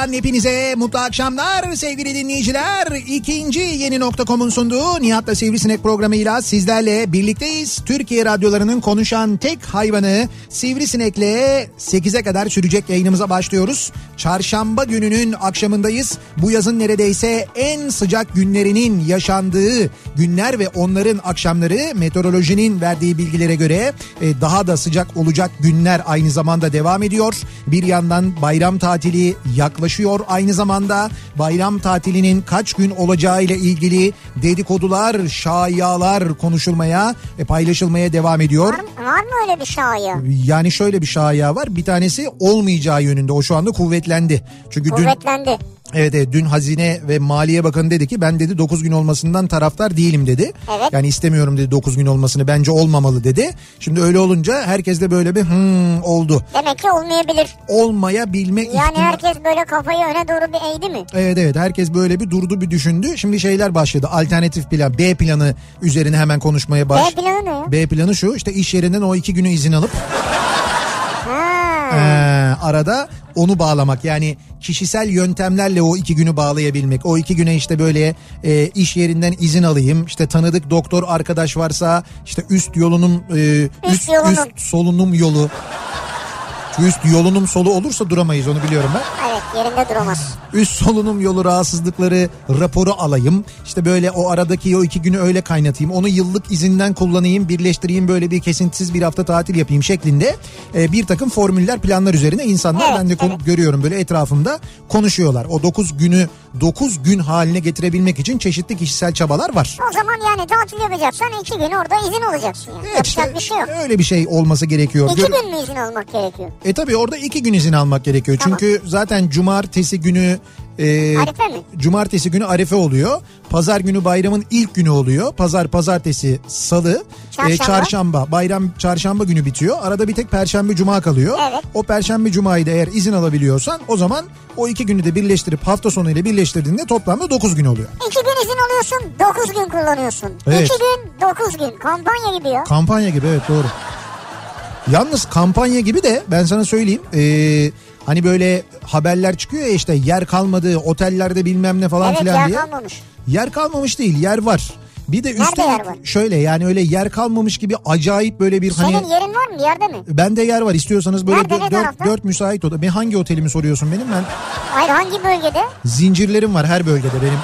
Radyodan hepinize mutlu akşamlar sevgili dinleyiciler. İkinci yeni nokta.com'un sunduğu Nihat'la Sivrisinek programıyla sizlerle birlikteyiz. Türkiye radyolarının konuşan tek hayvanı Sivrisinek'le 8'e kadar sürecek yayınımıza başlıyoruz. Çarşamba gününün akşamındayız. Bu yazın neredeyse en sıcak günlerinin yaşandığı günler ve onların akşamları meteorolojinin verdiği bilgilere göre e, daha da sıcak olacak günler aynı zamanda devam ediyor. Bir yandan bayram tatili yaklaşıyor aynı zamanda bayram tatilinin kaç gün olacağı ile ilgili dedikodular, şayalar konuşulmaya, e, paylaşılmaya devam ediyor. Var, mı- var mı öyle bir şaya? Yani şöyle bir şaya var. Bir tanesi olmayacağı yönünde. O şu anda kuvvetlendi. Çünkü dün Kuvvetlendi. Evet, evet dün Hazine ve Maliye Bakanı dedi ki ben dedi 9 gün olmasından taraftar değilim dedi. Evet. Yani istemiyorum dedi 9 gün olmasını bence olmamalı dedi. Şimdi öyle olunca herkes de böyle bir hmm oldu. Demek ki olmayabilir. Olmayabilme Yani ihtimali- herkes böyle kafayı öne doğru bir eğdi mi? Evet evet herkes böyle bir durdu bir düşündü. Şimdi şeyler başladı. Alternatif plan B planı üzerine hemen konuşmaya baş. B planı ne ya? B planı şu işte iş yerinden o iki günü izin alıp Ha. Ee, arada onu bağlamak yani kişisel yöntemlerle o iki günü bağlayabilmek. O iki güne işte böyle e, iş yerinden izin alayım. İşte tanıdık doktor arkadaş varsa işte üst yolunum e, üst, yolunum. üst solunum yolu. Üst yolunum solu olursa duramayız onu biliyorum ben. Evet yerinde duramaz. Üst solunum yolu rahatsızlıkları raporu alayım. İşte böyle o aradaki o iki günü öyle kaynatayım. Onu yıllık izinden kullanayım, birleştireyim böyle bir kesintisiz bir hafta tatil yapayım şeklinde e, bir takım formüller, planlar üzerine insanlar Evet, ben de evet. görüyorum böyle etrafımda konuşuyorlar. O 9 günü 9 gün haline getirebilmek için çeşitli kişisel çabalar var. O zaman yani tatil yapacaksan iki gün orada izin olacaksın. Yani. Evet, Yapacak işte bir şey yok. öyle bir şey olması gerekiyor. İki Gör- gün mü izin almak gerekiyor? E tabi orada iki gün izin almak gerekiyor. Tamam. Çünkü zaten cumartesi günü e, Arife mi? Cumartesi günü Arife oluyor. Pazar günü bayramın ilk günü oluyor. Pazar, pazartesi, salı, Çarşamba. e, çarşamba. Bayram çarşamba günü bitiyor. Arada bir tek perşembe cuma kalıyor. Evet. O perşembe cumayı da eğer izin alabiliyorsan o zaman o iki günü de birleştirip hafta sonu ile birleştirdiğinde toplamda 9 gün oluyor. İki gün izin alıyorsun, dokuz gün kullanıyorsun. Evet. İki gün, dokuz gün. Kampanya gibi ya. Kampanya gibi evet doğru. Yalnız kampanya gibi de ben sana söyleyeyim. e, hani böyle haberler çıkıyor ya işte yer kalmadı otellerde bilmem ne falan evet filan yer diye. kalmamış. Yer kalmamış değil yer var. Bir de üstelik şöyle yani öyle yer kalmamış gibi acayip böyle bir hani Senin yerin var mı? Yerde mi? bende yer var istiyorsanız böyle Nerede, ne dö- dört, tarafta? dört müsait oda. Ben hangi otelimi soruyorsun benim ben Hayır hangi bölgede? zincirlerim var her bölgede benim.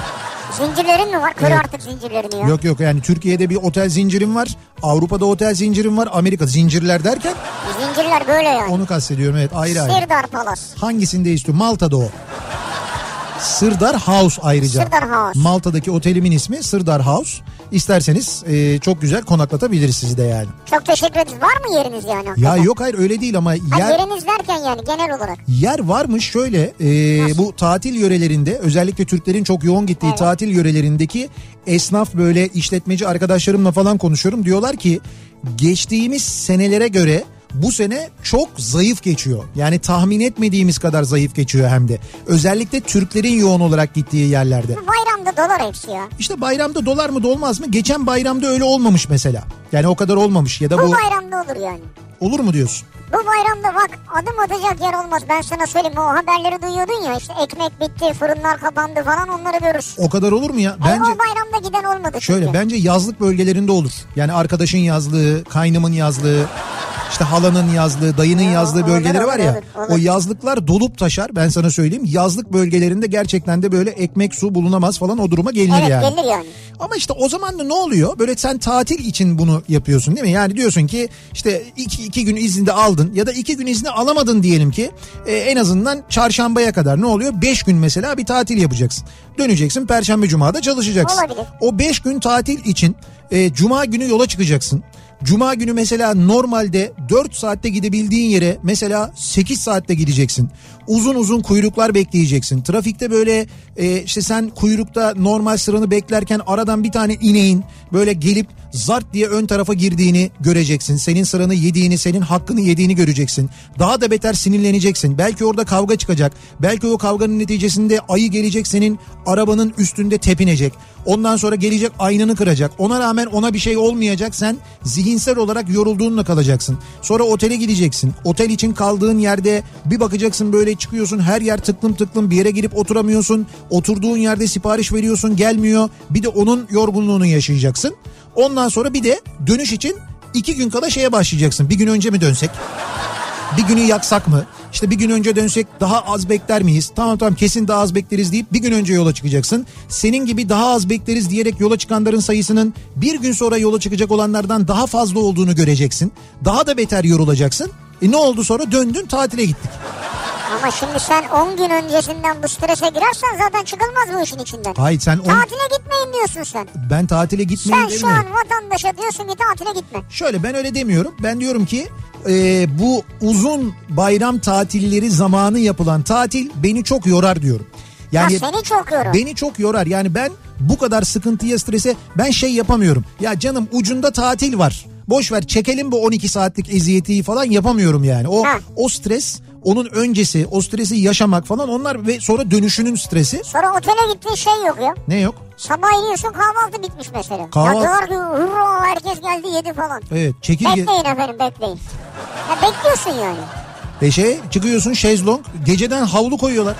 Zincirlerin mi var? Kır Evet. artık zincirlerini ya. Yok yok yani Türkiye'de bir otel zincirim var. Avrupa'da otel zincirim var. Amerika zincirler derken Zincirler böyle yani. onu kastediyorum evet ayrı ayrı. Sirdar Palas. Hangisinde istiyor? Malta'da o. Sırdar House ayrıca. Sırdar House. Malta'daki otelimin ismi Sırdar House. İsterseniz e, çok güzel konaklatabiliriz sizi de yani. Çok teşekkür ederiz. Var mı yeriniz yani? Ya yok hayır öyle değil ama Ha, yer yeriniz derken yani genel olarak. yer varmış şöyle e, bu tatil yörelerinde özellikle Türklerin çok yoğun gittiği Evet. tatil yörelerindeki esnaf böyle işletmeci arkadaşlarımla falan konuşuyorum. Diyorlar ki geçtiğimiz senelere göre bu sene çok zayıf geçiyor. Yani tahmin etmediğimiz kadar zayıf geçiyor hem de. Özellikle Türklerin yoğun olarak gittiği yerlerde. Bayramda dolar ya. İşte bayramda dolar mı dolmaz mı? Geçen bayramda öyle olmamış mesela. Yani o kadar olmamış ya da Bu bu bayramda olur yani. olur mu diyorsun? Bu bayramda bak adım atacak yer olmaz. Ben sana söyleyeyim o haberleri duyuyordun ya işte ekmek bitti, fırınlar kapandı falan onları görürsün. O kadar olur mu ya? Bence... Bence o bayramda giden olmadı Şöyle çünkü. bence yazlık bölgelerinde olur. Yani arkadaşın yazlığı, kaynımın yazlığı, işte halanın yazlığı, dayının Ya, yazlığı bölgeleri var ya. O yazlıklar dolup taşar ben sana söyleyeyim. Yazlık bölgelerinde gerçekten de böyle ekmek su bulunamaz falan o duruma gelinir Evet yani. gelir yani. Ama işte o zaman da ne oluyor? Böyle sen tatil için bunu yapıyorsun değil mi? Yani diyorsun ki işte iki, iki gün izninde aldın ya da iki gün izni alamadın diyelim ki. Ee, en azından çarşambaya kadar ne oluyor? Beş gün mesela bir tatil yapacaksın. Döneceksin perşembe cumada çalışacaksın. Olabilir. O beş gün tatil için e, cuma günü yola çıkacaksın. Cuma günü mesela normalde 4 saatte gidebildiğin yere mesela 8 saatte gideceksin. Uzun uzun kuyruklar bekleyeceksin. Trafikte böyle e, işte sen kuyrukta normal sıranı beklerken aradan bir tane ineğin böyle gelip zart diye ön tarafa girdiğini göreceksin. Senin sıranı yediğini, senin hakkını yediğini göreceksin. Daha da beter sinirleneceksin. Belki orada kavga çıkacak. Belki o kavganın neticesinde ayı gelecek senin arabanın üstünde tepinecek. Ondan sonra gelecek aynanı kıracak. Ona rağmen ona bir şey olmayacak. Sen zihinsel olarak yorulduğunla kalacaksın. Sonra otele gideceksin. Otel için kaldığın yerde bir bakacaksın böyle çıkıyorsun. Her yer tıklım tıklım bir yere girip oturamıyorsun. Oturduğun yerde sipariş veriyorsun gelmiyor. Bir de onun yorgunluğunu yaşayacaksın. Ondan sonra bir de dönüş için iki gün kala şeye başlayacaksın. Bir gün önce mi dönsek? Bir günü yaksak mı? İşte bir gün önce dönsek daha az bekler miyiz? Tamam tamam kesin daha az bekleriz deyip bir gün önce yola çıkacaksın. Senin gibi daha az bekleriz diyerek yola çıkanların sayısının bir gün sonra yola çıkacak olanlardan daha fazla olduğunu göreceksin. Daha da beter yorulacaksın. E ne oldu sonra döndün tatile gittik. Ama şimdi sen 10 gün öncesinden bu strese girersen zaten çıkılmaz bu işin içinden. Hayır sen on, Tatile gitmeyin diyorsun sen. ben tatile gitmeyeyim Sen şu an vatandaşa diyorsun ki tatile gitme. Şöyle ben öyle demiyorum. Ben diyorum ki e, bu uzun bayram tatilleri zamanı yapılan tatil beni çok yorar diyorum. Yani ha, seni çok yorur. beni çok yorar. Yani ben bu kadar sıkıntıya strese ben şey yapamıyorum. Ya canım ucunda tatil var. Boş ver çekelim bu 12 saatlik eziyeti falan yapamıyorum yani. O Ha. o stres, onun öncesi, o stresi yaşamak falan onlar ve sonra dönüşünün stresi. Sonra otele gittiğin şey yok ya. Ne yok? Sabah iniyorsun kahvaltı bitmiş mesela. Kahvaltı- Ya diyorlar ki hurra herkes geldi yedi falan. Evet, çekirge Bekleyin efendim bekleyin. Ya bekliyorsun yani. Ve şey çıkıyorsun şezlong geceden havlu koyuyorlar.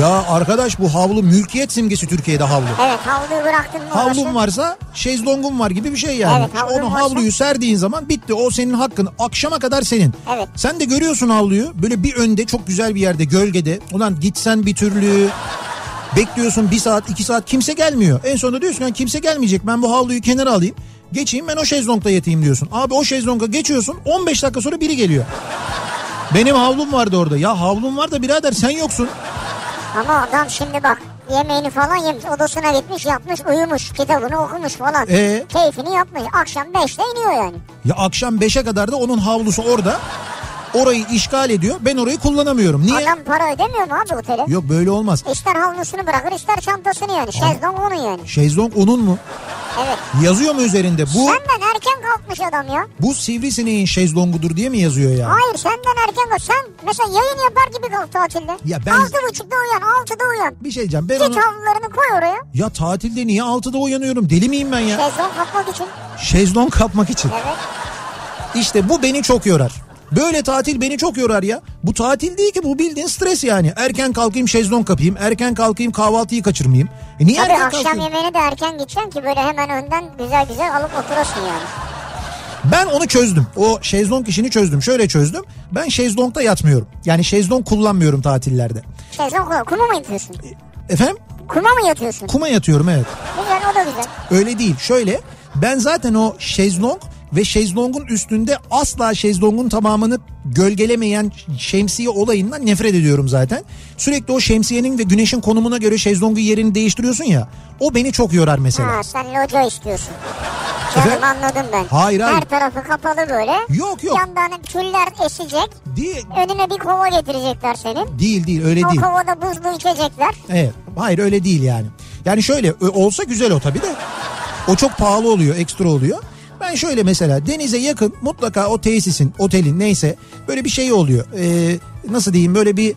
Ya arkadaş bu havlu mülkiyet simgesi Türkiye'de havlu. Evet havluyu bıraktın mı Havlun orası? varsa şezlongun var gibi bir şey yani. Evet, havlun Onu varsa- havluyu serdiğin zaman bitti. O senin hakkın. Akşama kadar senin. Evet. Sen de görüyorsun havluyu. Böyle bir önde çok güzel bir yerde gölgede. Ulan gitsen bir türlü. Bekliyorsun bir saat iki saat kimse gelmiyor. En sonunda diyorsun yani kimse gelmeyecek. Ben bu havluyu kenara alayım. Geçeyim ben o şezlongda yatayım diyorsun. Abi o şezlonga geçiyorsun 15 dakika sonra biri geliyor. Benim havlum vardı orada. Ya havlum var da birader sen yoksun. Ama adam şimdi bak yemeğini falan yemiş odasına gitmiş yapmış uyumuş kitabını okumuş falan. Ee? Keyfini yapmış akşam 5'te iniyor yani. Ya akşam 5'e kadar da onun havlusu orada. Orayı işgal ediyor. Ben orayı kullanamıyorum. Niye? Adam para ödemiyor mu abi otele? Yok böyle olmaz. İster havlusunu bırakır ister çantasını yani. Şezlong onun yani. Şezlong onun mu? Evet. Yazıyor mu üzerinde? Bu Senden erken kalkmış adam ya. bu sivrisineğin şezlongudur diye mi yazıyor ya? Hayır senden erken kalk. Sen mesela yayın yapar gibi kalk tatilde. Ya ben- Altı buçukta uyan altıda uyan. Bir şey diyeceğim. Ben Git onu... havlularını koy oraya. Ya tatilde niye 6'da uyanıyorum? Deli miyim ben ya? Şezlong kapmak için. Şezlong kapmak için. Evet. İşte bu beni çok yorar. Böyle tatil beni çok yorar ya. Bu tatil değil ki bu bildiğin stres yani. Erken kalkayım şezlong kapayım. Erken kalkayım kahvaltıyı kaçırmayayım. E niye Tabii erken akşam kalkayım? yemeğini de erken gideceksin ki böyle hemen önden güzel güzel alıp oturasın yani. Ben onu çözdüm. O şezlong işini çözdüm. Şöyle çözdüm. Ben şezlongda yatmıyorum. Yani şezlong kullanmıyorum tatillerde. Şezlong. Kuma mı yatıyorsun? Efendim? Kuma mı yatıyorsun? Kuma yatıyorum evet. Güzel o da güzel. Öyle değil. Şöyle ben zaten o şezlong ve şezlongun üstünde asla şezlongun tamamını gölgelemeyen şemsiye olayından nefret ediyorum zaten. Sürekli o şemsiyenin ve güneşin konumuna göre şezlongun yerini değiştiriyorsun ya. O beni çok yorar mesela. Ha sen loca istiyorsun. Canım anladım ben. Hayır, hayır. Her tarafı kapalı böyle. Yok, yok. Yandan küller esecek. Değil, Önüne bir kova getirecekler senin. değil değil öyle O değil. kovada buzlu içecekler. Evet. Hayır öyle değil yani. Yani şöyle olsa güzel o tabii de. O çok pahalı oluyor, ekstra oluyor. Ben şöyle mesela denize yakın mutlaka o tesisin, otelin neyse böyle bir şey oluyor. Ee, nasıl diyeyim böyle bir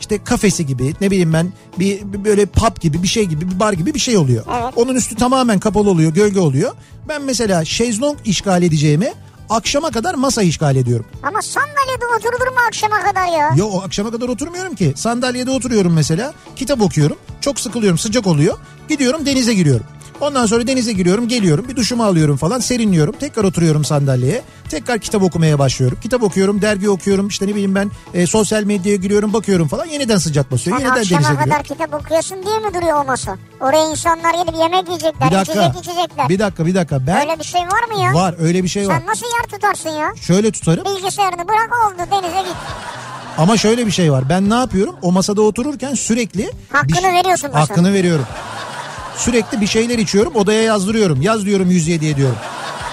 işte kafesi gibi ne bileyim ben bir, bir böyle pub gibi bir şey gibi bir bar gibi bir şey oluyor. Evet. Onun üstü tamamen kapalı oluyor, gölge oluyor. Ben mesela şezlong işgal edeceğime akşama kadar masa işgal ediyorum. Ama sandalyede oturulur mu akşama kadar ya? Yo akşama kadar oturmuyorum ki. Sandalyede oturuyorum mesela. Kitap okuyorum. Çok sıkılıyorum sıcak oluyor. Gidiyorum denize giriyorum. Ondan sonra denize giriyorum geliyorum bir duşumu alıyorum falan serinliyorum. Tekrar oturuyorum sandalyeye. Tekrar kitap okumaya başlıyorum. Kitap okuyorum dergi okuyorum işte ne bileyim ben e, sosyal medyaya giriyorum bakıyorum falan. Yeniden sıcak basıyor. Sen Yeniden denize giriyorum. kadar kitap okuyorsun diye mi duruyor o masa? Oraya insanlar gelip yemek yiyecekler, Bir dakika. içecek içecekler. Bir dakika bir dakika. Ben Öyle bir şey var mı ya? var öyle bir şey var. Sen nasıl yer tutarsın ya? Şöyle tutarım Bilgisayarını bırak oldu denize git. ama şöyle bir şey var. Ben ne yapıyorum? O masada otururken sürekli Hakkını bir- şey- veriyorsun masanın. Hakkını veriyorum. Sürekli bir şeyler içiyorum odaya yazdırıyorum. Yaz diyorum 107'ye diyorum.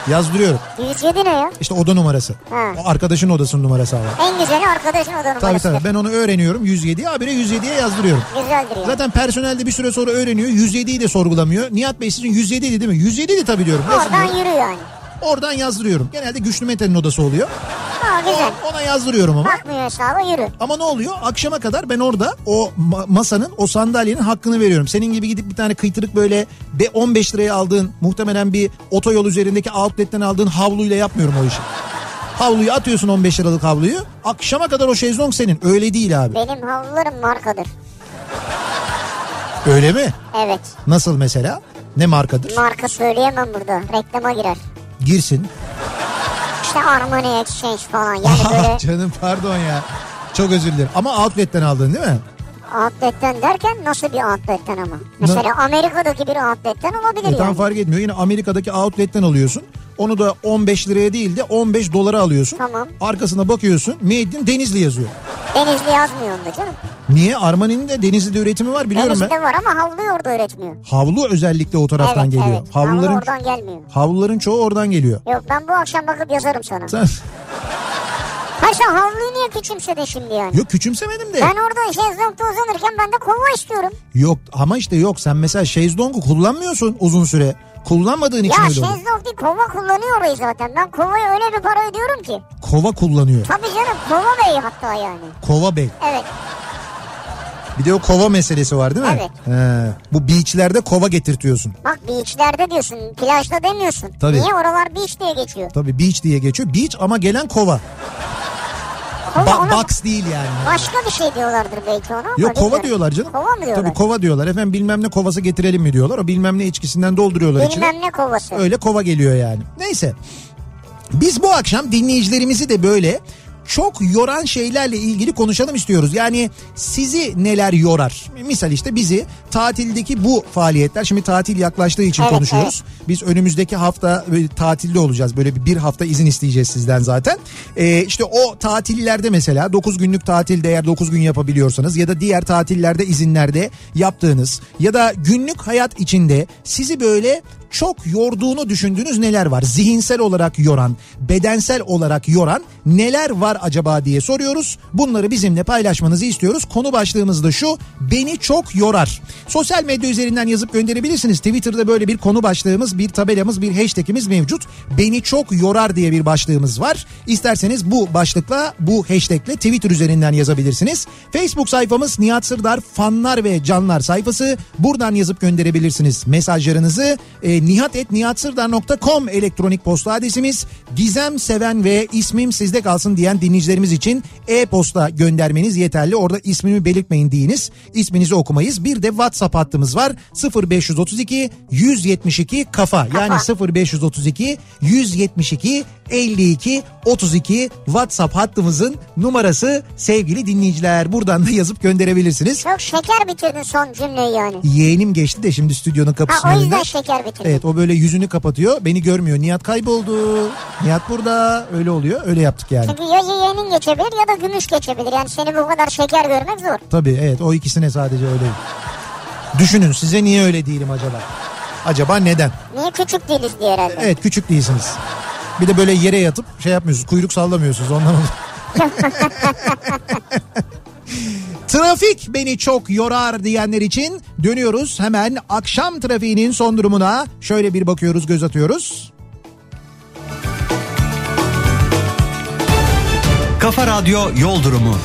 Yazdırıyorum. 107 ne ya? İşte oda numarası. Ha. O arkadaşın odasının numarası ama. En güzeli arkadaşın oda Tabii numarasıdır. tabii ben onu öğreniyorum 107'ye habire 107'ye yazdırıyorum. Güzeldir ya. Zaten personel de bir süre sonra öğreniyor 107'yi de sorgulamıyor. Nihat Bey sizin 107 idi değil mi? 107 idi tabii diyorum. Oradan yürü yani. Oradan yazdırıyorum. Genelde Güçlü Mete'nin odası oluyor. Ha güzel. Ona yazdırıyorum ama. Bakmıyor hesaba yürü. Ama ne oluyor? Akşama kadar ben orada o ma- masanın, o sandalyenin hakkını veriyorum. Senin gibi gidip bir tane kıytırık böyle be 15 liraya aldığın muhtemelen bir otoyol üzerindeki outlet'ten aldığın havluyla yapmıyorum o işi. Havluyu atıyorsun 15 liralık havluyu. Akşama kadar o şezlong senin. Öyle değil abi. Benim havlularım markadır. Öyle mi? Evet. Nasıl mesela? Ne markadır? Marka söyleyemem burada. Reklama girer. Girsin. İşte Armani Exchange falan. Yani böyle Canım pardon ya. Çok özür dilerim. Ama outlet'ten aldın değil mi? Outlet'ten derken nasıl bir outlet'ten ama? Mesela Amerika'daki bir outlet'ten olabilir E, tam yani. fark etmiyor. Yine Amerika'daki outlet'ten alıyorsun. Onu da 15 liraya değil de 15 dolara alıyorsun. Tamam. Arkasına bakıyorsun. Made in Denizli yazıyor. Denizli yazmıyor onda canım. Niye? Armani'nin de Denizli'de üretimi var biliyorum Denizli'de ben. var ama havluyu orada üretmiyor. Havlu özellikle o taraftan evet geliyor. evet. Havlu Havluların oradan gelmiyor. havluların çoğu oradan geliyor. Yok ben bu akşam bakıp yazarım sana. Sen Sen havluyu niye küçümsedin şimdi yani? yok küçümsemedim de. Ben orada şezlongda uzanırken ben de kova istiyorum. Yok ama işte yok sen mesela şezlongu kullanmıyorsun uzun süre. Kullanmadığın için Ya öyle oluyor. şezlong değil kova kullanıyor orayı zaten. Ben kovaya öyle bir para ödüyorum ki. Kova kullanıyor. Tabii canım kova bey hatta yani. Kova bey. Evet Bir de o kova meselesi var değil mi? Evet. He. Bu beachlerde kova getirtiyorsun. bak beachlerde diyorsun plajda demiyorsun. Tabii. Niye oralar beach diye geçiyor. Tabii beach diye geçiyor. Beach ama gelen kova. Kova Ba- ona box değil yani. başka bir şey diyorlardır belki ona Yok kova bilmiyorum. diyorlar canım. Kova mı diyorlar? Tabii kova diyorlar. Efendim bilmem ne kovası getirelim mi diyorlar. O bilmem ne içkisinden dolduruyorlar içine. Bilmem ne kovası. Öyle kova geliyor yani. Neyse. Biz bu akşam dinleyicilerimizi de böyle çok yoran şeylerle ilgili konuşalım istiyoruz. Yani sizi neler yorar? Misal işte bizi tatildeki bu faaliyetler şimdi tatil yaklaştığı için Evet, konuşuyoruz. Biz önümüzdeki hafta böyle tatilde olacağız. Böyle bir, bir hafta izin isteyeceğiz sizden zaten. Ee, işte o tatillerde mesela 9 günlük tatilde eğer 9 gün yapabiliyorsanız ya da diğer tatillerde izinlerde yaptığınız ya da günlük hayat içinde sizi böyle çok yorduğunu düşündüğünüz neler var? Zihinsel olarak yoran, bedensel olarak yoran neler var acaba diye soruyoruz. Bunları bizimle paylaşmanızı istiyoruz. Konu başlığımız da şu. Beni çok yorar. Sosyal medya üzerinden yazıp gönderebilirsiniz. Twitter'da böyle bir konu başlığımız, bir tabelamız, bir hashtagimiz mevcut. Beni çok yorar diye bir başlığımız var. İsterseniz bu başlıkla, bu hashtagle Twitter üzerinden yazabilirsiniz. Facebook sayfamız Nihat Sırdar fanlar ve canlar sayfası. Buradan yazıp gönderebilirsiniz mesajlarınızı. E, nihatetnihatsırdar.com elektronik posta adresimiz. Gizem seven ve ismim sizde kalsın diyen dinleyicilerimiz için e-posta göndermeniz yeterli. Orada ismimi belirtmeyin deyiniz. İsminizi okumayız. Bir de WhatsApp hattımız var. 0532 172 kafa. Yani 0532 172 52 32 WhatsApp hattımızın numarası sevgili dinleyiciler. Buradan da yazıp gönderebilirsiniz. Çok şeker bitirdin son cümleyi yani. Yeğenim geçti de şimdi stüdyonun kapısının Ha o yüzden önünden. şeker bitirdin. Evet o böyle yüzünü kapatıyor beni görmüyor. Nihat kayboldu. Nihat burada öyle oluyor öyle yaptık yani. Çünkü ya yeğenin geçebilir ya da gümüş geçebilir. Yani seni bu kadar şeker görmek zor. Tabii evet o ikisine sadece öyle. Düşünün size niye öyle değilim acaba? Acaba neden? Niye küçük değiliz diye herhalde. Evet küçük değilsiniz. Bir de böyle yere yatıp şey yapmıyorsunuz kuyruk sallamıyorsunuz ondan. Trafik beni çok yorar diyenler için dönüyoruz hemen akşam trafiğinin son durumuna şöyle bir bakıyoruz göz atıyoruz. Kafa Radyo Yol Durumu.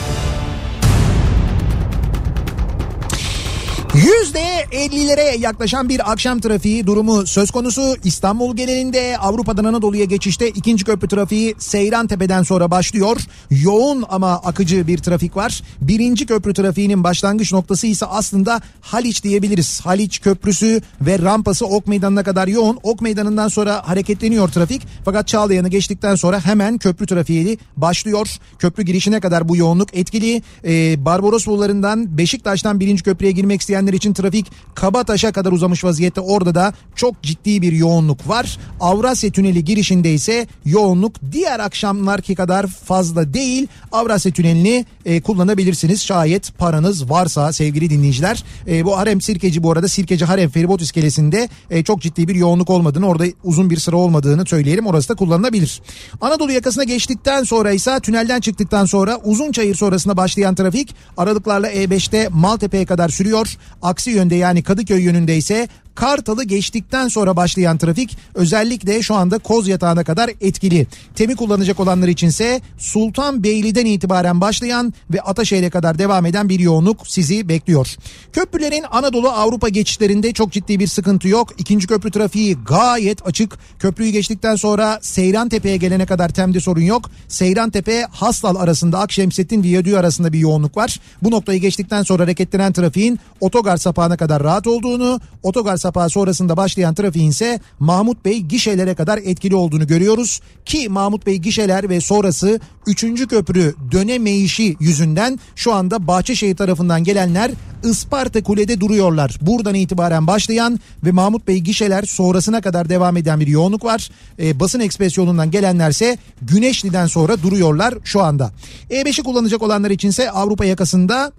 %50'lere yaklaşan bir akşam trafiği durumu söz konusu. İstanbul genelinde Avrupa'dan Anadolu'ya geçişte ikinci köprü trafiği Seyran Tepe'den sonra başlıyor. Yoğun ama akıcı bir trafik var. Birinci köprü trafiğinin başlangıç noktası ise aslında Haliç diyebiliriz. Haliç Köprüsü ve rampası Ok Meydanı'na kadar yoğun. Ok Meydanı'ndan sonra hareketleniyor trafik. Fakat Çağlayan'ı geçtikten sonra hemen köprü trafiği başlıyor. Köprü girişine kadar bu yoğunluk etkili. Ee, Barbaros yollarından Beşiktaş'tan birinci köprüye girmek isteyenler için trafik Kabataş'a kadar uzamış vaziyette. Orada da çok ciddi bir yoğunluk var. Avrasya Tüneli girişinde ise yoğunluk diğer akşamlarki kadar fazla değil. Avrasya Tüneli'ni e, kullanabilirsiniz şayet paranız varsa sevgili dinleyiciler. E, bu Harem Sirkeci bu arada Sirkeci Harem Feribot iskelesinde e, çok ciddi bir yoğunluk olmadığını orada uzun bir sıra olmadığını söyleyelim. Orası da kullanılabilir. Anadolu yakasına geçtikten sonra ise tünelden çıktıktan sonra Uzunçayır sonrasında başlayan trafik aralıklarla E5'te Maltepe'ye kadar sürüyor. Aksi yönde yani Kadıköy yönünde ise Kartal'ı geçtikten sonra başlayan trafik özellikle şu anda Koz Yatağı'na kadar etkili. Temi kullanacak olanlar içinse Sultanbeyli'den itibaren başlayan ve Ataşehir'e kadar devam eden bir yoğunluk sizi bekliyor. Köprülerin Anadolu Avrupa geçişlerinde çok ciddi bir sıkıntı yok. İkinci köprü trafiği gayet açık. Köprüyü geçtikten sonra Seyran Tepe'ye gelene kadar temde sorun yok. Seyran Tepe Hastal arasında Akşemsettin Viyadüğü arasında bir yoğunluk var. Bu noktayı geçtikten sonra hareketlenen trafiğin otogar sapağına kadar rahat olduğunu, otogar sapağı sonrasında başlayan trafiğin ise Mahmut Bey gişelere kadar etkili olduğunu görüyoruz. Ki Mahmut Bey gişeler ve sonrası 3. köprü dönemeyişi yüzünden şu anda Bahçeşehir tarafından gelenler Isparta Kule'de duruyorlar. Buradan itibaren başlayan ve Mahmut Bey gişeler sonrasına kadar devam eden bir yoğunluk var. Ee, basın ekspres yolundan gelenlerse Güneşli'den sonra duruyorlar şu anda. E5'i kullanacak olanlar içinse Avrupa yakasında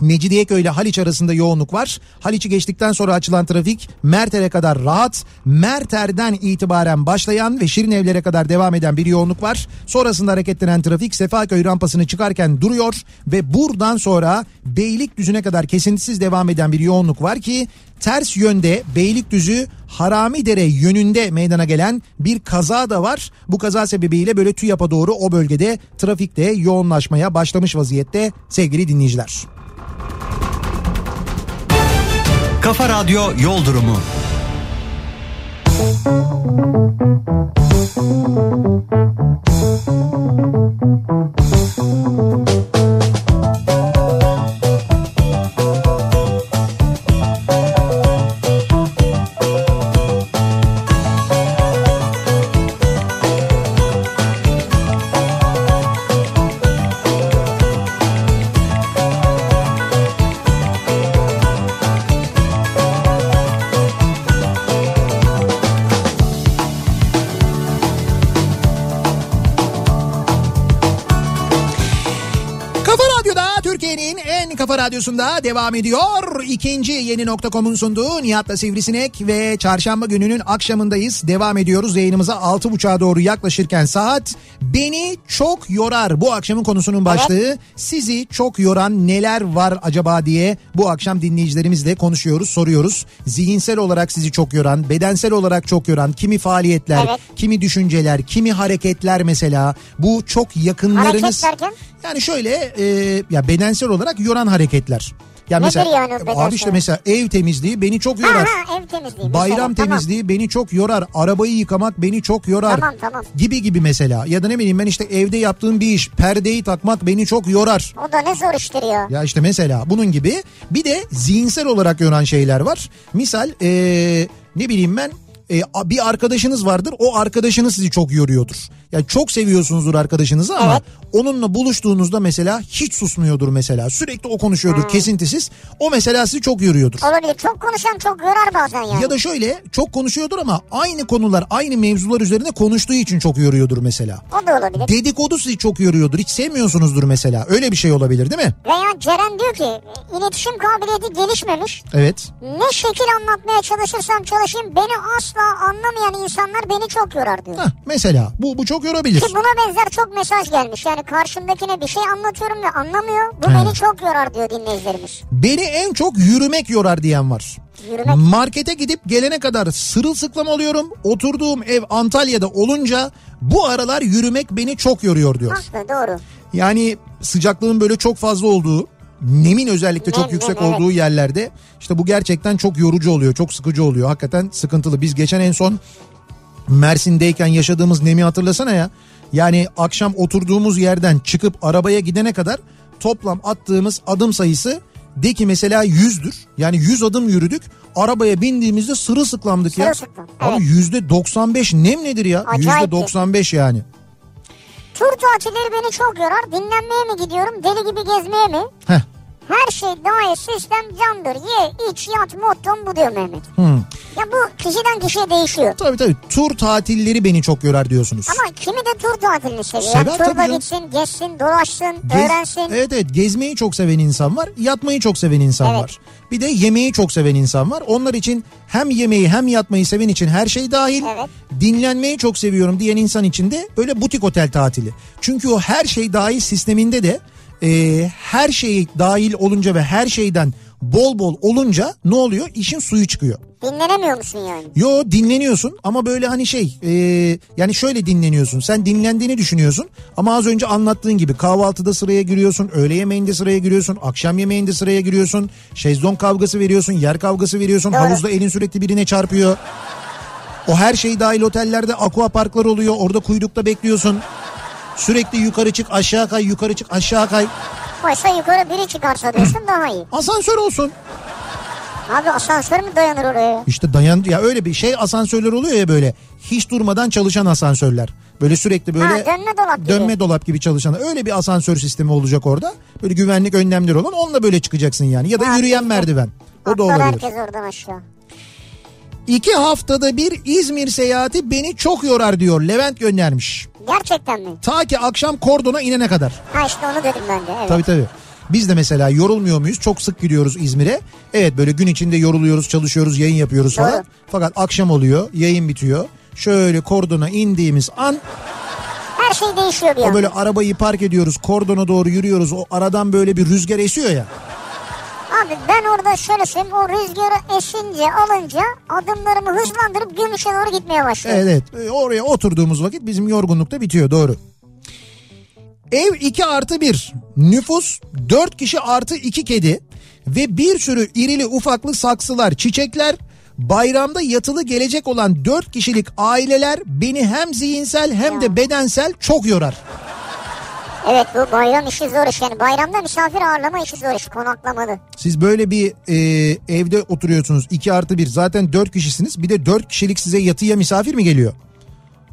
Mecidiyeköy ile Haliç arasında yoğunluk var. Haliç'i geçtikten sonra açılan trafik Merter'e kadar rahat. Merter'den itibaren başlayan ve Şirinevler'e kadar devam eden bir yoğunluk var. Sonrasında hareketlenen trafik Sefaköy rampasını çıkarken duruyor ve buradan sonra Beylikdüzü'ne kadar kesintisiz devam eden bir yoğunluk var ki ters yönde Beylikdüzü Haramidere yönünde meydana gelen bir kaza da var. Bu kaza sebebiyle böyle TÜYAP'a doğru o bölgede trafikte yoğunlaşmaya başlamış vaziyette sevgili dinleyiciler. Kafa Radyo Yol Durumu. Kafa kafa radyosunda devam ediyor. İkinci yeni nokta.com'un sunduğu Nihat'la Sivrisinek ve çarşamba gününün akşamındayız. Devam ediyoruz yayınımıza 6.30'a doğru yaklaşırken saat beni çok yorar. Bu akşamın konusunun başlığı sizi çok yoran neler var acaba diye bu akşam dinleyicilerimizle konuşuyoruz, soruyoruz. Zihinsel olarak sizi çok yoran, bedensel olarak çok yoran kimi faaliyetler, Evet. kimi düşünceler, kimi hareketler mesela bu çok yakınlarınız... Hareket derken? Yani şöyle e, ya bedensel olarak yoran hareketler. Ya Nedir mesela yani o abi işte mesela ev temizliği beni çok Ha yorar. ha ev temizliği. Bayram mesela, temizliği beni çok yorar. Arabayı yıkamak beni çok yorar. Tamam, tamam. Gibi gibi mesela. Ya da ne bileyim ben işte evde yaptığım bir iş perdeyi takmak beni çok yorar. Tamam. O da ne zor iştir ya. Ya işte mesela bunun gibi bir de zihinsel olarak yoran şeyler var. Misal ee, ne bileyim ben e, bir arkadaşınız vardır o arkadaşınız sizi çok yoruyordur. Yani çok seviyorsunuzdur arkadaşınızı ama Evet. onunla buluştuğunuzda mesela hiç susmuyordur mesela. Sürekli o konuşuyordur kesintisiz. O mesela sizi çok yoruyordur. Olabilir. Çok konuşan çok yorar bazen yani. Ya da şöyle çok konuşuyordur ama aynı konular aynı mevzular üzerine konuştuğu için çok yoruyordur mesela. O da olabilir. Dedikodu sizi çok yoruyordur. Hiç sevmiyorsunuzdur mesela. Öyle bir şey olabilir değil mi? Veya Ceren diyor ki iletişim kabiliyeti gelişmemiş. Evet. Ne şekil anlatmaya çalışırsam çalışayım beni asla anlamayan insanlar beni çok yorar diyor. Hah, mesela bu bu çok yorabilir. Ki buna benzer çok mesaj gelmiş. Yani karşımdakine bir şey anlatıyorum ve anlamıyor. Bu He. beni çok yorar diyor dinleyicilerimiz. Beni en çok yürümek yorar diyen var. Yürümek. Markete gidip gelene kadar sırılsıklam oluyorum. Oturduğum ev Antalya'da olunca bu aralar yürümek beni çok yoruyor diyor. Haklı doğru. Yani sıcaklığın böyle çok fazla olduğu, nemin özellikle çok yüksek evet. olduğu yerlerde işte bu gerçekten çok yorucu oluyor, çok sıkıcı oluyor. Hakikaten sıkıntılı. Biz geçen en son Mersin'deyken yaşadığımız nemi hatırlasana ya. Yani akşam oturduğumuz yerden çıkıp arabaya gidene kadar toplam attığımız adım sayısı de ki mesela 100'dür. Yani 100 adım yürüdük. Arabaya bindiğimizde sırılsıklamdık ya. Sırılsıklam, Abi evet. yüzde 95 nem nedir ya? Acayip. Yüzde 95 yani. Tur tatilleri beni çok yorar. Dinlenmeye mi gidiyorum deli gibi gezmeye mi? Heh. Her şey dahi sistem candır. Ye iç yat mottom bu diyor Mehmet. Hmm. Ya bu kişiden kişiye değişiyor. Tabii tabii tur tatilleri beni çok yorar diyorsunuz. Ama kimi de tur tatilini seviyor. Sever yani ya. gitsin, gezsin, dolaşsın, Gez- öğrensin. Evet evet gezmeyi çok seven insan var. Yatmayı çok seven insan Evet. var. Bir de yemeği çok seven insan var. Onlar için hem yemeği hem yatmayı seven için her şey dahil. Evet. Dinlenmeyi çok seviyorum diyen insan için de böyle butik otel tatili. Çünkü o her şey dahil sisteminde de e, her şey dahil olunca ve her şeyden bol bol olunca ne oluyor? İşin suyu çıkıyor. Dinlenemiyor musun yani? Yo dinleniyorsun ama böyle hani şey e, yani şöyle dinleniyorsun. Sen dinlendiğini düşünüyorsun ama az önce anlattığın gibi kahvaltıda sıraya giriyorsun, öğle yemeğinde sıraya giriyorsun, akşam yemeğinde sıraya giriyorsun, şezlong kavgası veriyorsun, yer kavgası veriyorsun, Doğru. havuzda elin sürekli birine çarpıyor. O her şey dahil otellerde aqua parklar oluyor orada kuyrukta bekliyorsun. Sürekli yukarı çık aşağı kay yukarı çık aşağı kay. Oysa yukarı biri çıkarsa diyorsun daha iyi. Asansör olsun. Abi asansör mü dayanır oraya? İşte dayan ya öyle bir şey asansörler oluyor ya böyle hiç durmadan çalışan asansörler. Böyle sürekli böyle Ha, dönme dolap gibi. dönme dolap gibi çalışan öyle bir asansör sistemi olacak orada. Böyle güvenlik önlemleri olan onunla böyle çıkacaksın yani ya da Ha, yürüyen merdiven. O da olabilir. herkes oradan aşağı. İki haftada bir İzmir seyahati beni çok yorar diyor Levent göndermiş. Gerçekten mi? Ta ki akşam kordona inene kadar. Ha işte onu dedim ben de. Evet. Tabii tabii. Biz de mesela yorulmuyor muyuz? Çok sık gidiyoruz İzmir'e. Evet böyle gün içinde yoruluyoruz, çalışıyoruz, yayın yapıyoruz falan. Doğru. Fakat akşam oluyor, yayın bitiyor. Şöyle kordona indiğimiz an Her şey değişiyor bir o böyle arabayı park ediyoruz, kordona doğru yürüyoruz. O aradan böyle bir rüzgar esiyor ya. Abi ben orada şöyle söyleyeyim o rüzgarı esince alınca adımlarımı hızlandırıp Gümüş'e doğru gitmeye başlıyorum. Evet, evet. E, oraya oturduğumuz vakit bizim yorgunluk da bitiyor doğru. Ev 2 artı 1. Nüfus 4 kişi artı 2 kedi. Ve bir sürü irili ufaklı saksılar, çiçekler. Bayramda yatılı gelecek olan 4 kişilik aileler beni hem zihinsel hem de bedensel çok yorar. Evet bu bayram işi zor iş yani bayramda misafir ağırlama işi zor iş konaklamalı. Siz böyle bir e, evde oturuyorsunuz 2 artı 1 zaten 4 kişisiniz. Bir de 4 kişilik size yatıya misafir mi geliyor?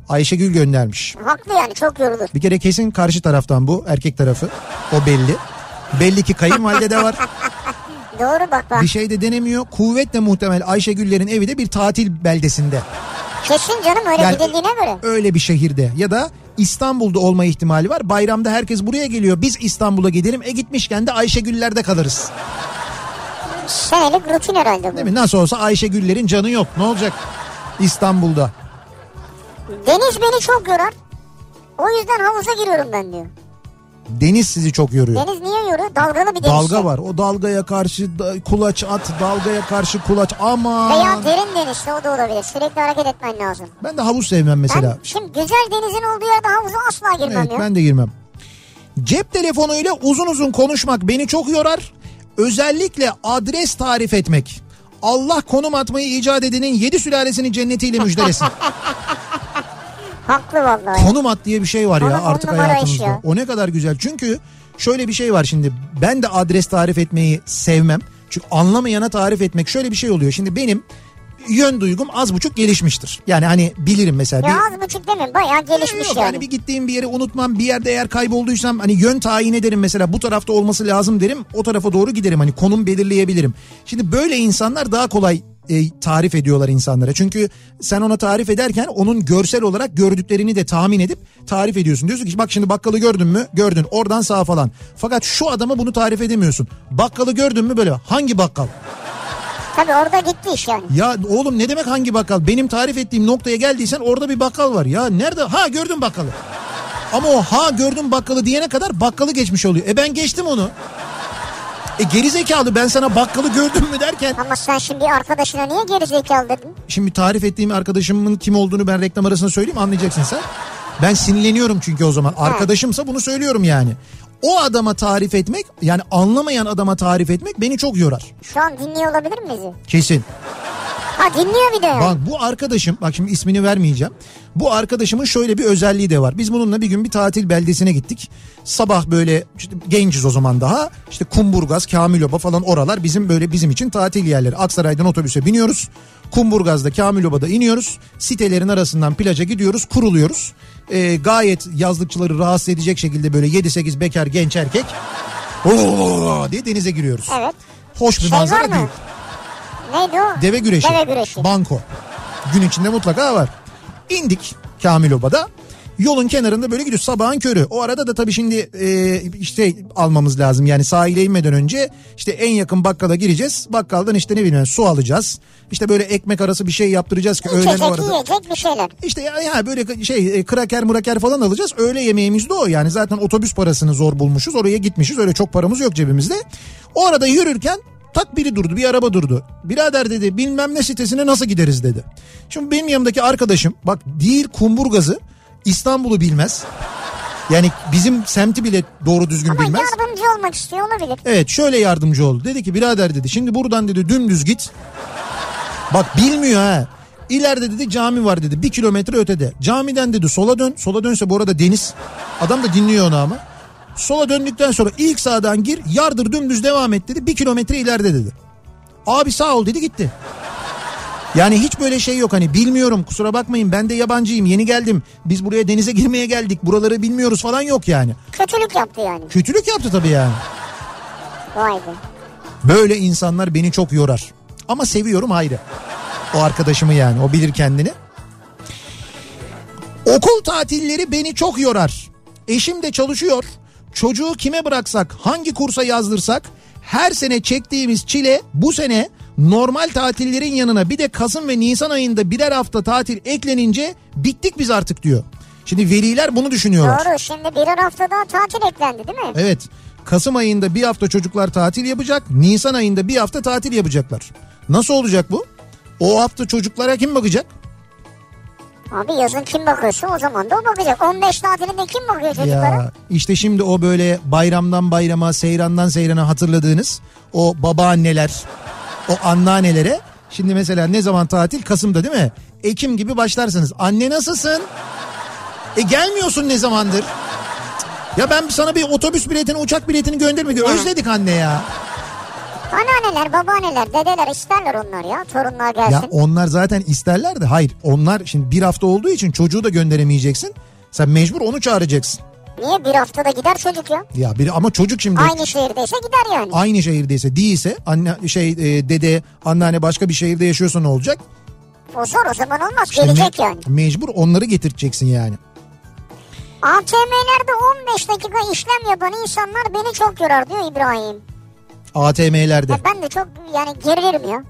Ayşegül göndermiş. Haklı yani çok yorulur. Bir kere kesin karşı taraftan bu erkek tarafı. O belli. Belli ki kayınvalide de var. Doğru bak bak. Bir şey de denemiyor. Kuvvetle muhtemel Ayşegüllerin evi de bir tatil beldesinde. Kesin canım öyle Yani- gidildiğine göre. Öyle bir şehirde ya da İstanbul'da olma ihtimali var. Bayramda herkes buraya geliyor. Biz İstanbul'a gidelim. E gitmişken de Ayşegüller'de kalırız. Senelik rutin herhalde bu. Değil mi? Nasıl olsa Ayşegüller'in canı yok. Ne olacak? İstanbul'da. Deniz beni çok yorar. O yüzden havuza giriyorum ben diyor. Deniz sizi çok yoruyor. Deniz niye yoruyor? Dalgalı bir deniz. Dalga var. O dalgaya karşı da- kulaç at, dalgaya karşı kulaç. Aman. Veya derin denizse o da olabilir. Sürekli hareket etmen lazım. Ben de havuz sevmem mesela. Ben şimdi güzel denizin olduğu yerde havuza asla girmem Evet ya. ben de girmem. Cep telefonuyla uzun uzun konuşmak beni çok yorar. Özellikle adres tarif etmek. Allah konum atmayı icat edenin yedi sülalesini cennetiyle müjdelesin. Haklı vallahi. konum at diye bir şey var ya Konum on artık hayatımızda. ya. O ne kadar güzel. Çünkü şöyle bir şey var şimdi. Ben de adres tarif etmeyi sevmem. Çünkü anlamayana tarif etmek şöyle bir şey oluyor. Şimdi benim yön duygum az buçuk gelişmiştir. Yani hani bilirim mesela. Ya bir- az buçuk demin bayağı gelişmiş Yok, yani. yani bir gittiğim bir yeri unutmam bir yerde eğer kaybolduysam hani yön tayin ederim mesela bu tarafta olması lazım derim o tarafa doğru giderim hani konum belirleyebilirim. Şimdi böyle insanlar daha kolay e, tarif ediyorlar insanlara çünkü sen ona tarif ederken onun görsel olarak gördüklerini de tahmin edip tarif ediyorsun. Diyorsun ki bak şimdi bakkalı gördün mü gördün oradan sağ falan fakat şu adama bunu tarif edemiyorsun. Bakkalı gördün mü böyle hangi bakkal? Tabii orada gitti iş yani. Ya oğlum ne demek hangi bakkal? Benim tarif ettiğim noktaya geldiysen orada bir bakkal var. Ya nerede? Ha gördüm bakkalı. Ama o ha gördüm bakkalı diyene kadar bakkalı geçmiş oluyor. E ben geçtim onu. E gerizekalı ben sana bakkalı gördüm mü derken Ama sen şimdi arkadaşına niye gerizekalı dedin? şimdi tarif ettiğim arkadaşımın kim olduğunu ben reklam arasında söyleyeyim anlayacaksın sen. Ben sinirleniyorum çünkü o zaman. Arkadaşımsa bunu söylüyorum yani. O adama tarif etmek yani anlamayan adama tarif etmek beni çok yorar. Şu an dinliyor olabilir mi bizi? Kesin. Ha dinliyor bir de. Bak bu arkadaşım bak şimdi ismini vermeyeceğim. Bu arkadaşımın şöyle bir özelliği de var. Biz bununla bir gün bir tatil beldesine gittik. Sabah böyle işte genciz o zaman daha. İşte Kumburgaz, Kamiloba falan oralar bizim böyle bizim için tatil yerleri. Aksaray'dan otobüse biniyoruz. Kumburgaz'da, Kamiloba'da iniyoruz. Sitelerin arasından plaja gidiyoruz, kuruluyoruz. Ee, gayet yazlıkçıları rahatsız edecek şekilde böyle 7-8 bekar genç erkek. Oo diye denize giriyoruz. Evet. Hoş bir Şey manzara değil. Neydi o? Deve güreşi. Deve güreşi. Banko. Gün içinde mutlaka var. İndik Kamiloba'da. Yolun kenarında böyle gidiyoruz sabahın körü. O arada da tabii şimdi e, işte almamız lazım. Yani sahile inmeden önce işte en yakın bakkala gireceğiz. Bakkaldan işte ne bileyim su alacağız. İşte böyle ekmek arası bir şey yaptıracağız ki öğlen o arada. yiyecek bir şeyler. İşte ya, ya böyle şey e, kraker muraker falan alacağız. Öğle yemeğimiz de o. Yani zaten otobüs parasını zor bulmuşuz. Oraya gitmişiz. Öyle çok paramız yok cebimizde. O arada yürürken tak biri durdu. Bir araba durdu. Birader dedi bilmem ne sitesine nasıl gideriz dedi. Şimdi benim yanımdaki arkadaşım bak değil Kumburgaz'ı İstanbul'u bilmez. Yani bizim semti bile doğru düzgün Ama bilmez. yardımcı olmak istiyor olabilir. Evet şöyle yardımcı oldu. Dedi ki birader dedi şimdi buradan dedi dümdüz git. Bak bilmiyor ha. İleride dedi cami var dedi bir kilometre ötede. Camiden dedi sola dön. Sola dönse bu arada deniz. Adam da dinliyor onu ama. Sola döndükten sonra ilk sağdan gir yardır dümdüz devam et dedi. Bir kilometre ileride dedi. Abi sağ ol dedi gitti. Yani hiç böyle şey yok hani bilmiyorum kusura bakmayın ben de yabancıyım yeni geldim. Biz buraya denize girmeye geldik buraları bilmiyoruz falan yok yani. Kötülük yaptı yani. Kötülük yaptı tabii yani. Vay be. Böyle insanlar beni çok yorar. Ama seviyorum ayrı. O arkadaşımı yani o bilir kendini. Okul tatilleri beni çok yorar. Eşim de çalışıyor. Çocuğu kime bıraksak, hangi kursa yazdırsak her sene çektiğimiz çile bu sene normal tatillerin yanına bir de Kasım ve Nisan ayında birer hafta tatil eklenince bittik biz artık diyor. Şimdi veliler bunu düşünüyorlar. Doğru şimdi birer hafta daha tatil eklendi değil mi? Evet. Kasım ayında bir hafta çocuklar tatil yapacak. Nisan ayında bir hafta tatil yapacaklar. Nasıl olacak bu? O hafta çocuklara kim bakacak? Abi yazın kim bakıyorsa o zaman da o bakacak. 15 tatilinde kim bakıyor çocuklara? Ya işte şimdi o böyle bayramdan bayrama, seyrandan seyrana hatırladığınız o babaanneler, o anneannelere şimdi mesela ne zaman tatil? Kasım'da değil mi? Ekim gibi başlarsınız. Anne nasılsın? E gelmiyorsun ne zamandır? Ya ben sana bir otobüs biletini, uçak biletini göndermek özledik anne ya. Anneanneler, babaanneler, dedeler isterler onlar ya. Torunlar gelsin. Ya onlar zaten isterler de hayır onlar şimdi bir hafta olduğu için çocuğu da gönderemeyeceksin. Sen mecbur onu çağıracaksın. Niye bir haftada gider çocuk ya? Ya bir ama çocuk şimdi Aynı şehirdeyse gider yani. aynı şehirdeyse değilse anne şey e, dede anneanne başka bir şehirde yaşıyorsa ne olacak? O zor o zaman olmaz. İşte Gelecek me- yani. Mecbur onları getireceksin yani. ATM'lerde 15 dakika işlem yapan insanlar beni çok yorar diyor İbrahim. ATM'lerde. Ya ben de çok yani gerilirim ya. Ya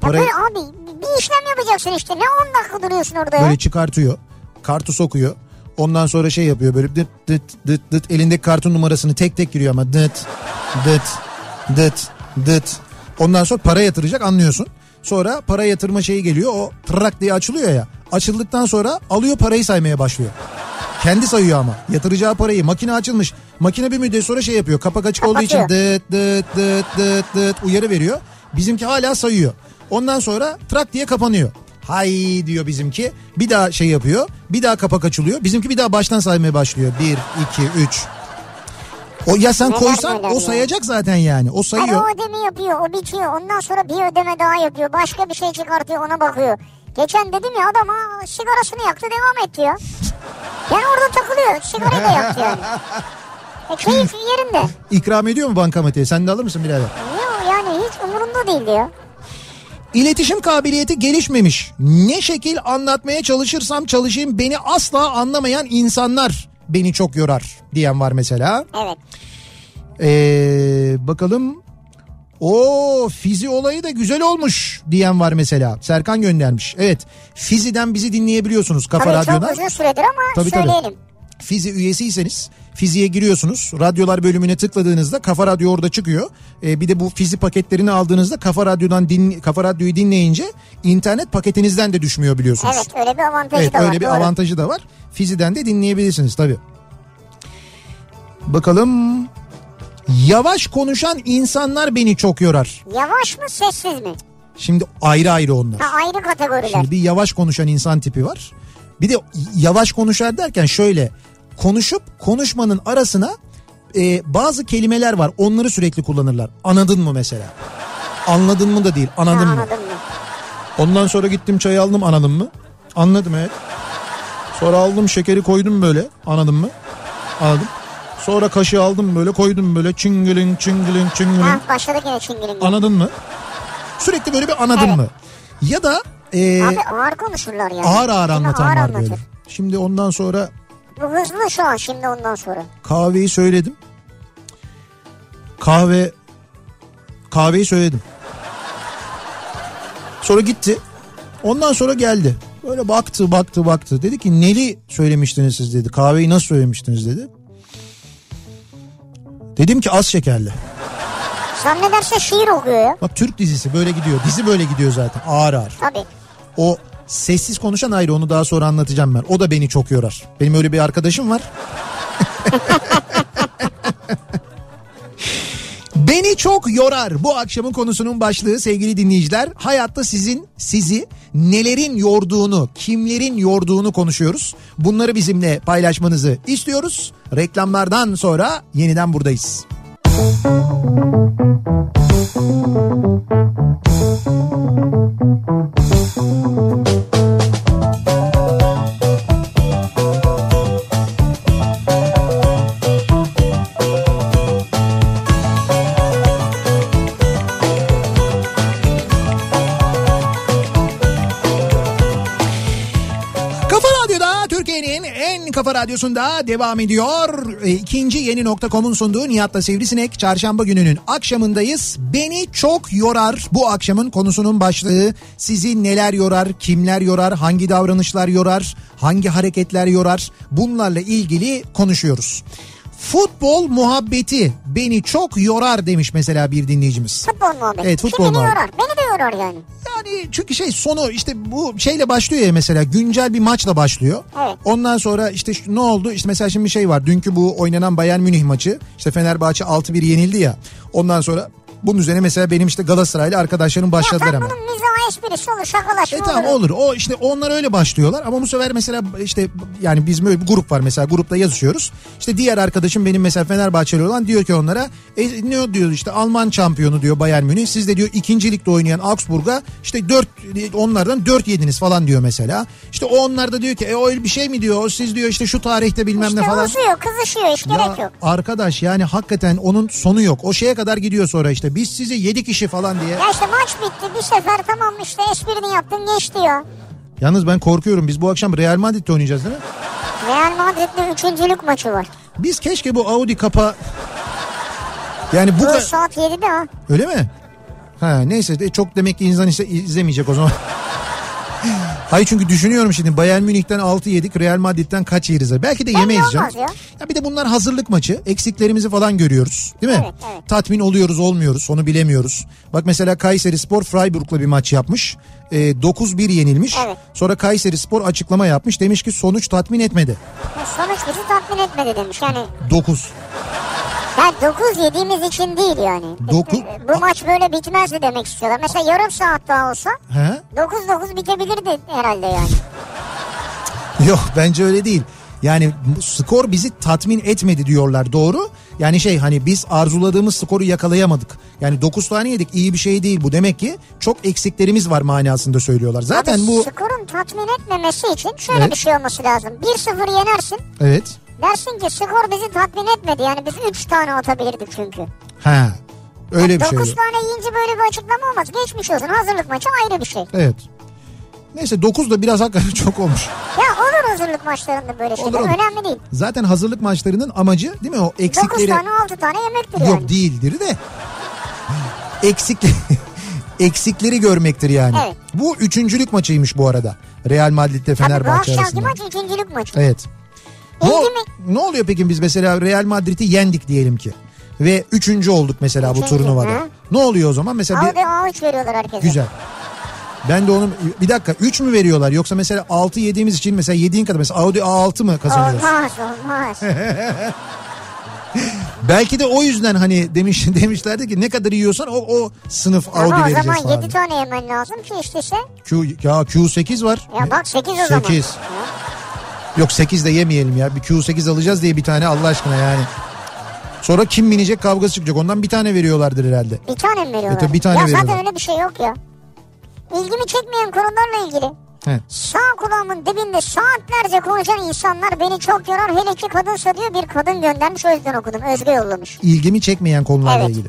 Parayı- böyle abi bir işlem yapacaksın işte. Ne 10 dakika duruyorsun orada ya? Böyle çıkartıyor. Kartı sokuyor. Ondan sonra şey yapıyor böyle dıt dıt dıt dıt elindeki kartın numarasını tek tek giriyor ama dıt dıt dıt dıt. Ondan sonra para yatıracak anlıyorsun. Sonra para yatırma şeyi geliyor o tırrak diye açılıyor ya. Açıldıktan sonra alıyor parayı saymaya başlıyor. Kendi sayıyor ama yatıracağı parayı makine açılmış. Makine bir müddet sonra şey yapıyor kapak açık olduğu için dıt dıt dıt dıt dıt uyarı veriyor. Bizimki hala sayıyor. Ondan sonra trak diye kapanıyor. Hay diyor bizimki. Bir daha şey yapıyor. Bir daha kapak açılıyor. Bizimki bir daha baştan saymaya başlıyor. 1, 2, 3. O ya sen Neler koysan o ya. sayacak zaten yani. O Hayır sayıyor. o ödeme yapıyor o bitiyor ondan sonra bir ödeme daha yapıyor başka bir şey çıkartıyor ona bakıyor. Geçen dedim ya adam ha, sigarasını yaktı devam etti ya. Yani orada takılıyor sigarayı da yaktı yani. E, keyif yerinde. İkram ediyor mu bankamatiğe? Sen de alır mısın birader? Yok yani hiç umurunda değil diyor. İletişim kabiliyeti gelişmemiş. Ne şekil anlatmaya çalışırsam çalışayım beni asla anlamayan insanlar beni çok yorar diyen var mesela. Evet. Ee, bakalım. O fizi olayı da güzel olmuş diyen var mesela. Serkan göndermiş. Evet Fizi'den bizi dinleyebiliyorsunuz Kafa Tabii Radyo'dan. çok uzun süredir ama Tabii, tabii. söyleyelim. Fizi üyesiyseniz Fizi'ye giriyorsunuz. Radyolar bölümüne tıkladığınızda Kafa Radyo orada çıkıyor. Ee, bir de bu Fizi paketlerini aldığınızda Kafa Radyo'dan din, Kafa Radyo'yu dinleyince internet paketinizden de düşmüyor biliyorsunuz. Evet öyle bir avantajı Evet da var. öyle bir doğru. avantajı da var. Fizi'den de dinleyebilirsiniz tabii. Bakalım yavaş konuşan insanlar beni çok yorar. Yavaş mı sessiz mi? Şimdi ayrı ayrı onlar. Ha ayrı kategoriler. Şimdi bir yavaş konuşan insan tipi var. Bir de yavaş konuşar derken şöyle konuşup konuşmanın arasına e, bazı kelimeler var. Onları sürekli kullanırlar. Anladın mı mesela? Anladın mı da değil. Ha, Anladın mı? anladın mı? Ondan sonra gittim çayı aldım anladın mı? Anladım evet. Sonra aldım şekeri koydum böyle anladın mı? Anladım. Sonra kaşığı aldım böyle koydum böyle çıngılın çıngılın çıngılın. Ha başladık yine çingilin. Anladın mı? Sürekli böyle bir anladın Evet. mı? Ya da e, Abi ağır konuşurlar yani. ağır ağır mi? anlatan Ağır var anlatır. böyle. Şimdi ondan sonra Bu hızlı şu an şimdi ondan sonra. kahveyi söyledim. Kahve kahveyi söyledim. Sonra gitti. Ondan sonra geldi. Böyle baktı baktı baktı. Dedi ki neli söylemiştiniz siz dedi. Kahveyi nasıl söylemiştiniz dedi. Dedim ki az şekerli. Zannederse şiir okuyor ya. Bak Türk dizisi böyle gidiyor. Dizi böyle gidiyor zaten ağır ağır. Tabii. O sessiz konuşan ayrı onu daha sonra anlatacağım ben. O da beni çok yorar. Benim öyle bir arkadaşım var. Beni çok yorar. Bu akşamın konusunun başlığı sevgili dinleyiciler. Hayatta sizin sizi nelerin yorduğunu, kimlerin yorduğunu konuşuyoruz. Bunları bizimle paylaşmanızı istiyoruz. Reklamlardan sonra yeniden buradayız. Kafa radyosunda devam ediyor. E, İkinci yeni nokta.com'un sunduğu Nihat'la Sivrisinek çarşamba gününün akşamındayız. Beni çok yorar bu akşamın konusunun başlığı. Sizi neler yorar, kimler yorar, hangi davranışlar yorar, hangi hareketler yorar bunlarla ilgili konuşuyoruz. Futbol muhabbeti beni çok yorar demiş mesela bir dinleyicimiz. Futbol muhabbeti. Evet, futbol Kimi de muhabbeti. yorar. Beni de yorar yani. Yani çünkü şey sonu işte bu şeyle başlıyor ya mesela güncel bir maçla başlıyor. Evet. Ondan sonra işte şu- ne oldu? İşte mesela şimdi bir şey var. Dünkü bu oynanan Bayern Münih maçı. işte Fenerbahçe 6-1 yenildi ya. Ondan sonra bunun üzerine mesela benim işte Galatasaraylı arkadaşlarım Ya başladılar tam hemen. bunun mizah esprisi olur şakalaşma E tamam olur. O işte onlar öyle başlıyorlar ama bu sefer mesela işte yani bizim öyle bir grup var mesela grupta yazışıyoruz. İşte diğer arkadaşım benim mesela Fenerbahçeli olan diyor ki onlara e, ne diyor işte Alman şampiyonu diyor Bayern Münih. Siz de diyor ikinci ligde oynayan Augsburg'a işte dört onlardan dört yediniz falan diyor mesela. İşte o onlar da diyor ki e o öyle bir şey mi diyor. Siz diyor işte şu tarihte bilmem İşte ne falan. uzuyor kızışıyor hiç gerek Ya yok. arkadaş yani hakikaten onun sonu yok. O şeye kadar gidiyor sonra işte biz size yedi kişi falan diye. Ya işte maç bitti bir sefer tamam işte esprini yaptın geçti ya. Yalnız ben korkuyorum biz bu akşam Real Madrid'de oynayacağız değil mi? Real Madrid'de üçüncülük maçı var. Biz keşke bu Audi kapa yani bu Bu saat 7'de ha. öyle mi? Ha neyse çok demek ki insan izlemeyecek o zaman. Hayır çünkü düşünüyorum şimdi Bayern Münih'ten 6 yedik Real Madrid'den kaç yeriz? Belki de yemeyiz canım. ya. Ya bir de bunlar hazırlık maçı. Eksiklerimizi falan görüyoruz. Değil mi? Evet, evet. Tatmin oluyoruz olmuyoruz onu bilemiyoruz. Bak mesela Kayseri Spor Freiburg'la bir maç yapmış. Ee, 9-1 yenilmiş. Evet. Sonra Kayseri Spor açıklama yapmış. Demiş ki sonuç tatmin etmedi. Ya Sonuç bizi tatmin etmedi demiş yani. 9. Ya 9 yediğimiz için değil yani. İşte bu maç böyle bitmezdi demek istiyorlar. Mesela yarım saat daha olsa He? 9-9 bitebilirdi herhalde yani. Yok bence öyle değil. Yani skor bizi tatmin etmedi diyorlar doğru. Yani şey hani biz arzuladığımız skoru yakalayamadık. Yani 9 tane yedik iyi bir şey değil bu. Demek ki çok eksiklerimiz var manasında söylüyorlar. Zaten Abi bu skorun tatmin etmemesi için şöyle Evet. bir şey olması lazım. 1-0 yenersin. evet. Dersin ki skor bizi tatmin etmedi. Yani biz 3 tane atabilirdik çünkü. Ha. Öyle bir şey. 9 oluyor. tane yiyince böyle bir açıklama olmaz. Geçmiş olsun. Hazırlık maçı ayrı bir şey. Evet. Neyse 9 da biraz hakikaten çok olmuş. Ya olur hazırlık maçlarında böyle şeyler. Olur, olur. Önemli değil. Zaten hazırlık maçlarının amacı değil mi o 9 eksikleri tane 6 tane yemektir yok yani. değildir de eksik eksikleri görmektir yani. Evet. Bu üçüncülük maçıymış bu arada. Real Madrid'le Tabii bu Fenerbahçe akşamki arasında. maç ikincilik maçı. Evet. Ne, ol- ne oluyor peki biz mesela Real Madrid'i yendik diyelim ki. Ve üçüncü olduk mesela bu Üçüncü, turnuvada. hı. Ne oluyor o zaman? Mesela bir, Audi A3 veriyorlar herkese. güzel. Ben de onun bir dakika 3 mü veriyorlar yoksa mesela 6 yediğimiz için mesela yediğin kadar mesela Audi A6 mı kazanıyoruz? Olmaz olmaz. Belki de o yüzden hani demiş demişlerdi ki ne kadar yiyorsan o o sınıf Audi Ama o vereceğiz zaman falan. 7 tane yemen lazım ki istese. Q, ya Q8 var. Ya bak 8 o zaman. 8. Yok 8 de yemeyelim ya. Bir Q8 alacağız diye bir tane Allah aşkına yani. Sonra kim binecek kavgası çıkacak. Ondan bir tane veriyorlardır herhalde. Bir tane mi veriyorlar? E tabii bir tane ya veriyorlar. zaten öyle bir şey yok ya. İlgimi çekmeyen konularla ilgili. He. Sağ kulağımın dibinde saatlerce konuşan insanlar beni çok yorar. Hele ki kadınsa diyor bir kadın göndermiş o yüzden okudum. Özge yollamış. ilgimi çekmeyen konularla Evet. ilgili.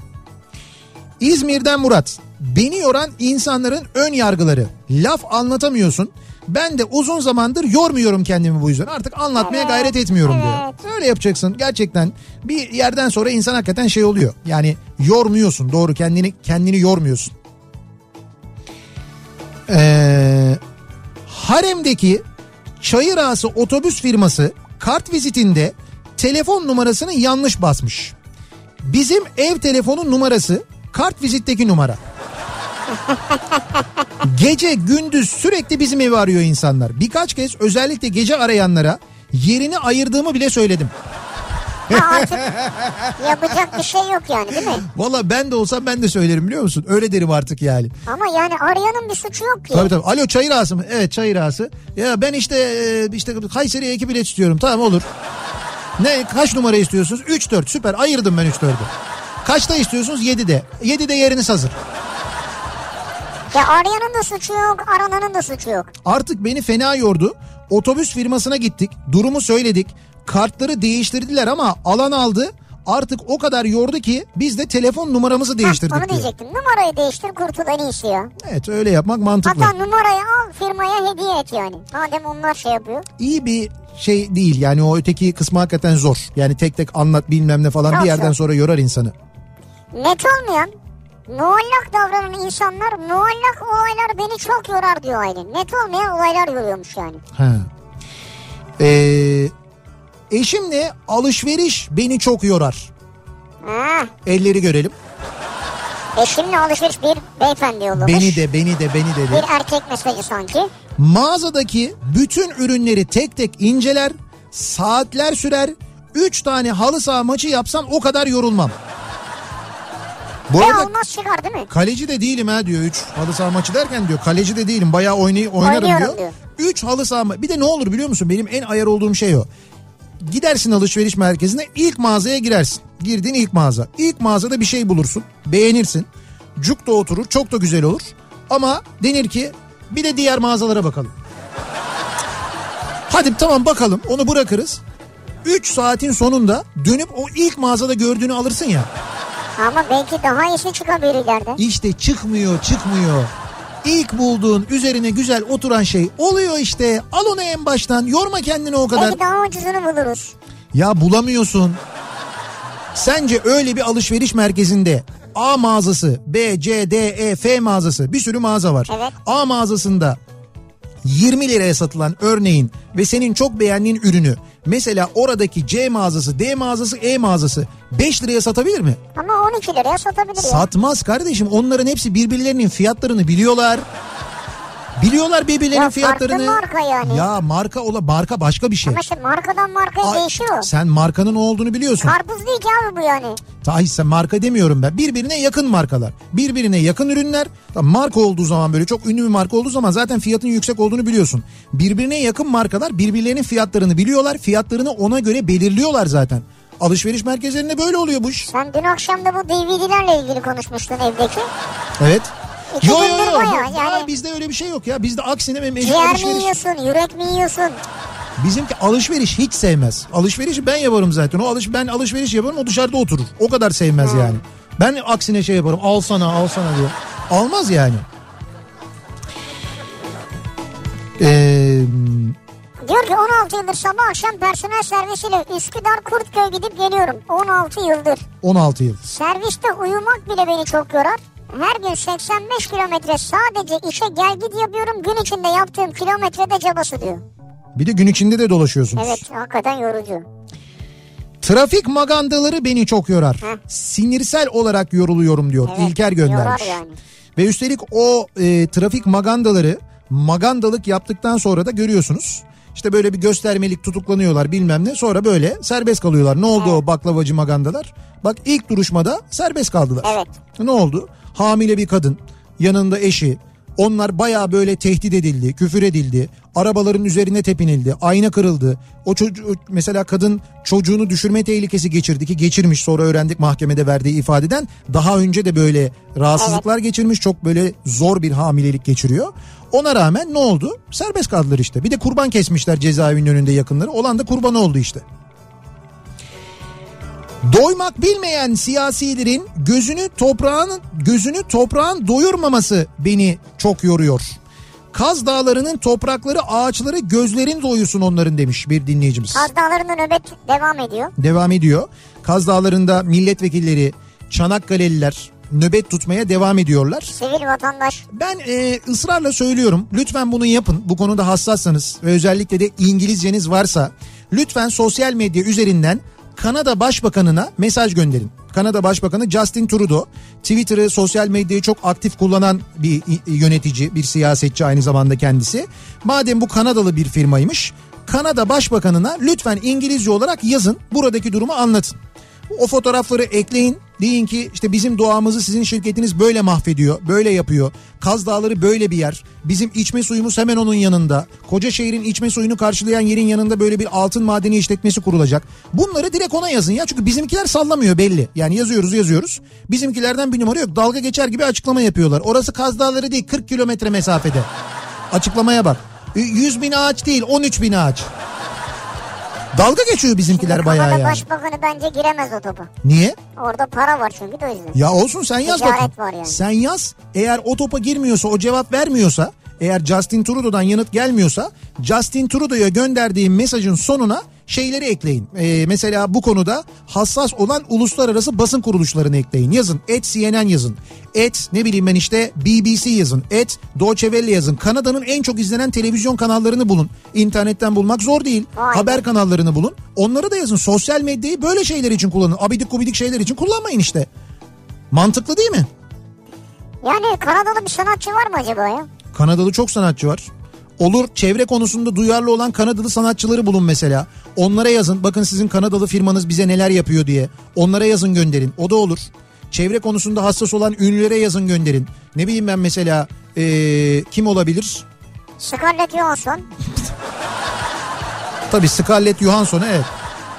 İzmir'den Murat. Beni yoran insanların ön yargıları. Laf anlatamıyorsun. Ben de uzun zamandır yormuyorum kendimi bu yüzden. Artık anlatmaya Evet, gayret etmiyorum evet. diyor. Öyle yapacaksın. Gerçekten bir yerden sonra insan hakikaten şey oluyor. Yani yormuyorsun. Doğru kendini kendini yormuyorsun. Ee, Harem'deki çayır ağası otobüs firması kart vizitinde telefon numarasını yanlış basmış. Bizim ev telefonu numarası kart vizitteki numara. Gece gündüz sürekli bizim evi arıyor insanlar. Birkaç kez özellikle gece arayanlara yerini ayırdığımı bile söyledim. Ha, artık yapacak bir şey yok yani değil mi? Valla ben de olsam ben de söylerim biliyor musun? Öyle derim artık yani. Ama yani arayanın bir suçu yok ki. Tabii tabii. Alo çayır ağası mı? Evet çayır ağası. Ya ben işte e, işte Kayseri'ye iki bilet istiyorum. Tamam olur. Ne kaç numara istiyorsunuz? 3 4 süper ayırdım ben 3 4'ü. Kaçta istiyorsunuz? 7'de. 7'de yeriniz hazır. Ya arayanın da suçu yok, arananın da suçu yok. Artık beni fena yordu. Otobüs firmasına gittik. Durumu söyledik. Kartları değiştirdiler ama alan aldı. Artık o kadar yordu ki biz de telefon numaramızı Heh, değiştirdik onu diyor. diyecektim. Numarayı değiştir kurtul en iyisi ya. Evet öyle yapmak mantıklı. Hatta numarayı al firmaya hediye et yani. Madem onlar şey yapıyor. İyi bir şey değil yani o öteki kısmı hakikaten zor. Yani tek tek anlat bilmem ne falan Çok bir yerden zor. sonra yorar insanı. Net olmayan, muallak davranan insanlar, muallak olaylar beni çok yorar diyor Aylin. Net olmayan olaylar yoruyormuş yani. Ha. Ee, eşimle alışveriş beni çok yorar. Ha, Elleri görelim. eşimle alışveriş bir beyefendi yollamış. Beni de beni de beni dedi. Bir erkek mesajı sanki. Mağazadaki bütün ürünleri tek tek inceler, saatler sürer. 3 tane halı saha maçı yapsam o kadar yorulmam. Bu arada olmaz çıkar değil mi? kaleci de değilim ha diyor 3 halı saha maçı derken diyor kaleci de değilim bayağı oynay oynarım Oynuyorum diyor. diyor. 3 halı saha ma- bir de ne olur biliyor musun benim en ayar olduğum şey o. Gidersin alışveriş merkezine ilk mağazaya girersin. Girdin ilk mağaza. İlk mağazada bir şey bulursun. Beğenirsin. Cuk da oturur. Çok da güzel olur. Ama denir ki bir de diğer mağazalara bakalım. Hadi tamam bakalım onu bırakırız. 3 saatin sonunda dönüp o ilk mağazada gördüğünü alırsın ya. Ama belki daha iyisi çıkabilir ileride. İşte çıkmıyor çıkmıyor. İlk bulduğun üzerine güzel oturan şey oluyor işte. Al onu en baştan yorma kendini o kadar. Belki daha ucuzunu buluruz. Ya bulamıyorsun. Sence öyle bir alışveriş merkezinde A mağazası, B, C, D, E, F mağazası bir sürü mağaza var. Evet. A mağazasında 20 liraya satılan örneğin ve senin çok beğendiğin ürünü mesela oradaki C mağazası, D mağazası, E mağazası 5 liraya satabilir mi? Ama 12 liraya satabilir. Satmaz kardeşim. Onların hepsi birbirlerinin fiyatlarını biliyorlar. Biliyorlar birbirlerinin Ya fiyatlarını. marka yani. Ya marka ola marka başka bir şey. Ama işte markadan markaya Ay, değişiyor. Sen markanın ne olduğunu biliyorsun. Karpuz değil ki abi bu yani. Tahi sen marka demiyorum ben. Birbirine yakın markalar. Birbirine yakın ürünler. Marka olduğu zaman böyle çok ünlü bir marka olduğu zaman zaten fiyatın yüksek olduğunu biliyorsun. Birbirine yakın markalar birbirlerinin fiyatlarını biliyorlar. Fiyatlarını ona göre belirliyorlar zaten. Alışveriş merkezlerinde böyle oluyor bu iş. Sen dün akşam da bu DVD'lerle ilgili konuşmuştun evdeki. Evet. İki Yo yo yo. bayağı Ya yani. bizde öyle bir şey yok ya. Bizde aksine mecbur Ciğer mi alışveriş. yiyorsun, yürek mi yiyorsun? Bizimki alışveriş hiç sevmez. Alışverişi ben yaparım zaten. O alış ben alışveriş yaparım o dışarıda oturur. O kadar sevmez yani. Ben aksine şey yaparım. Al sana al sana diye. Almaz yani. Ee, Diyor ki 16 yıldır sabah akşam personel servisiyle Üsküdar Kurtköy gidip geliyorum. 16 yıldır. 16 yıl. Serviste uyumak bile beni çok yorar. Her gün 85 kilometre sadece işe gel git yapıyorum. Gün içinde yaptığım kilometrede cabası diyor. Bir de gün içinde de dolaşıyorsunuz. Evet hakikaten yorucu. Trafik magandaları beni çok yorar. Heh. Sinirsel olarak yoruluyorum diyor. Evet, İlker göndermiş. yani. Ve üstelik o e, trafik magandaları magandalık yaptıktan sonra da görüyorsunuz. İşte böyle bir göstermelik tutuklanıyorlar bilmem ne sonra böyle serbest kalıyorlar. Ne oldu o baklavacı magandalar? Bak ilk duruşmada serbest kaldılar. Evet. Ne oldu? Hamile bir kadın yanında eşi onlar baya böyle tehdit edildi, küfür edildi. Arabaların üzerine tepinildi, ayna kırıldı. O çocuğu mesela kadın çocuğunu düşürme tehlikesi geçirdi ki geçirmiş sonra öğrendik mahkemede verdiği ifadeden. Daha önce de böyle rahatsızlıklar geçirmiş, çok böyle zor bir hamilelik geçiriyor. Ona rağmen ne oldu? Serbest kaldılar işte. Bir de kurban kesmişler cezaevinin önünde yakınları. Olan da kurban oldu işte. Doymak bilmeyen siyasilerin gözünü toprağın gözünü toprağın doyurmaması beni çok yoruyor. Kaz Dağları'nın toprakları, ağaçları gözlerin doyursun onların demiş bir dinleyicimiz. Kaz Dağları'nda nöbet devam ediyor. Devam ediyor. Kaz Dağları'nda milletvekilleri, Çanakkale'liler nöbet tutmaya devam ediyorlar. Sivil vatandaş. Ben e, ısrarla söylüyorum lütfen bunu yapın bu konuda hassassanız ve özellikle de İngilizceniz varsa lütfen sosyal medya üzerinden Kanada Başbakanına mesaj gönderin. Kanada Başbakanı Justin Trudeau Twitter'ı sosyal medyayı çok aktif kullanan bir yönetici bir siyasetçi aynı zamanda kendisi. Madem bu Kanadalı bir firmaymış Kanada Başbakanına lütfen İngilizce olarak yazın buradaki durumu anlatın. O fotoğrafları ekleyin. Deyin ki işte bizim doğamızı sizin şirketiniz böyle mahvediyor, böyle yapıyor. Kaz Dağları böyle bir yer. Bizim içme suyumuz hemen onun yanında. Koca şehrin içme suyunu karşılayan yerin yanında böyle bir altın madeni işletmesi kurulacak. Bunları direkt ona yazın ya. Çünkü bizimkiler sallamıyor belli. Yani yazıyoruz yazıyoruz. Bizimkilerden bir numara yok. Dalga geçer gibi açıklama yapıyorlar. Orası Kaz Dağları değil 40 kilometre mesafede. Açıklamaya bak. 100 bin ağaç değil 13 bin ağaç. Dalga geçiyor bizimkiler bayağı Kanada yani. Başbakanı bence giremez o topa. Niye? Orada para var çünkü de o yüzden. Ya olsun sen yaz Ticaret bakayım. var yani. Sen yaz. Eğer o topa girmiyorsa o cevap vermiyorsa eğer Justin Trudeau'dan yanıt gelmiyorsa Justin Trudeau'ya gönderdiğim mesajın sonuna şeyleri ekleyin. Ee, mesela bu konuda hassas olan uluslararası basın kuruluşlarını ekleyin. Yazın. Et CNN yazın. Et ne bileyim ben işte BBC yazın. Et Deutsche Welle yazın. Kanada'nın en çok izlenen televizyon kanallarını bulun. İnternetten bulmak zor değil. Vay. Haber kanallarını bulun. Onları da yazın. Sosyal medyayı böyle şeyler için kullanın. Abidik gubidik şeyler için kullanmayın işte. Mantıklı değil mi? Yani Kanadalı bir sanatçı var mı acaba ya? Kanadalı çok sanatçı var. Olur çevre konusunda duyarlı olan Kanadalı sanatçıları bulun mesela. Onlara yazın bakın sizin Kanadalı firmanız bize neler yapıyor diye. Onlara yazın gönderin o da olur. Çevre konusunda hassas olan ünlülere yazın gönderin. Ne bileyim ben mesela ee, kim olabilir? Scarlett Johansson. Tabii Scarlett Johansson'u evet.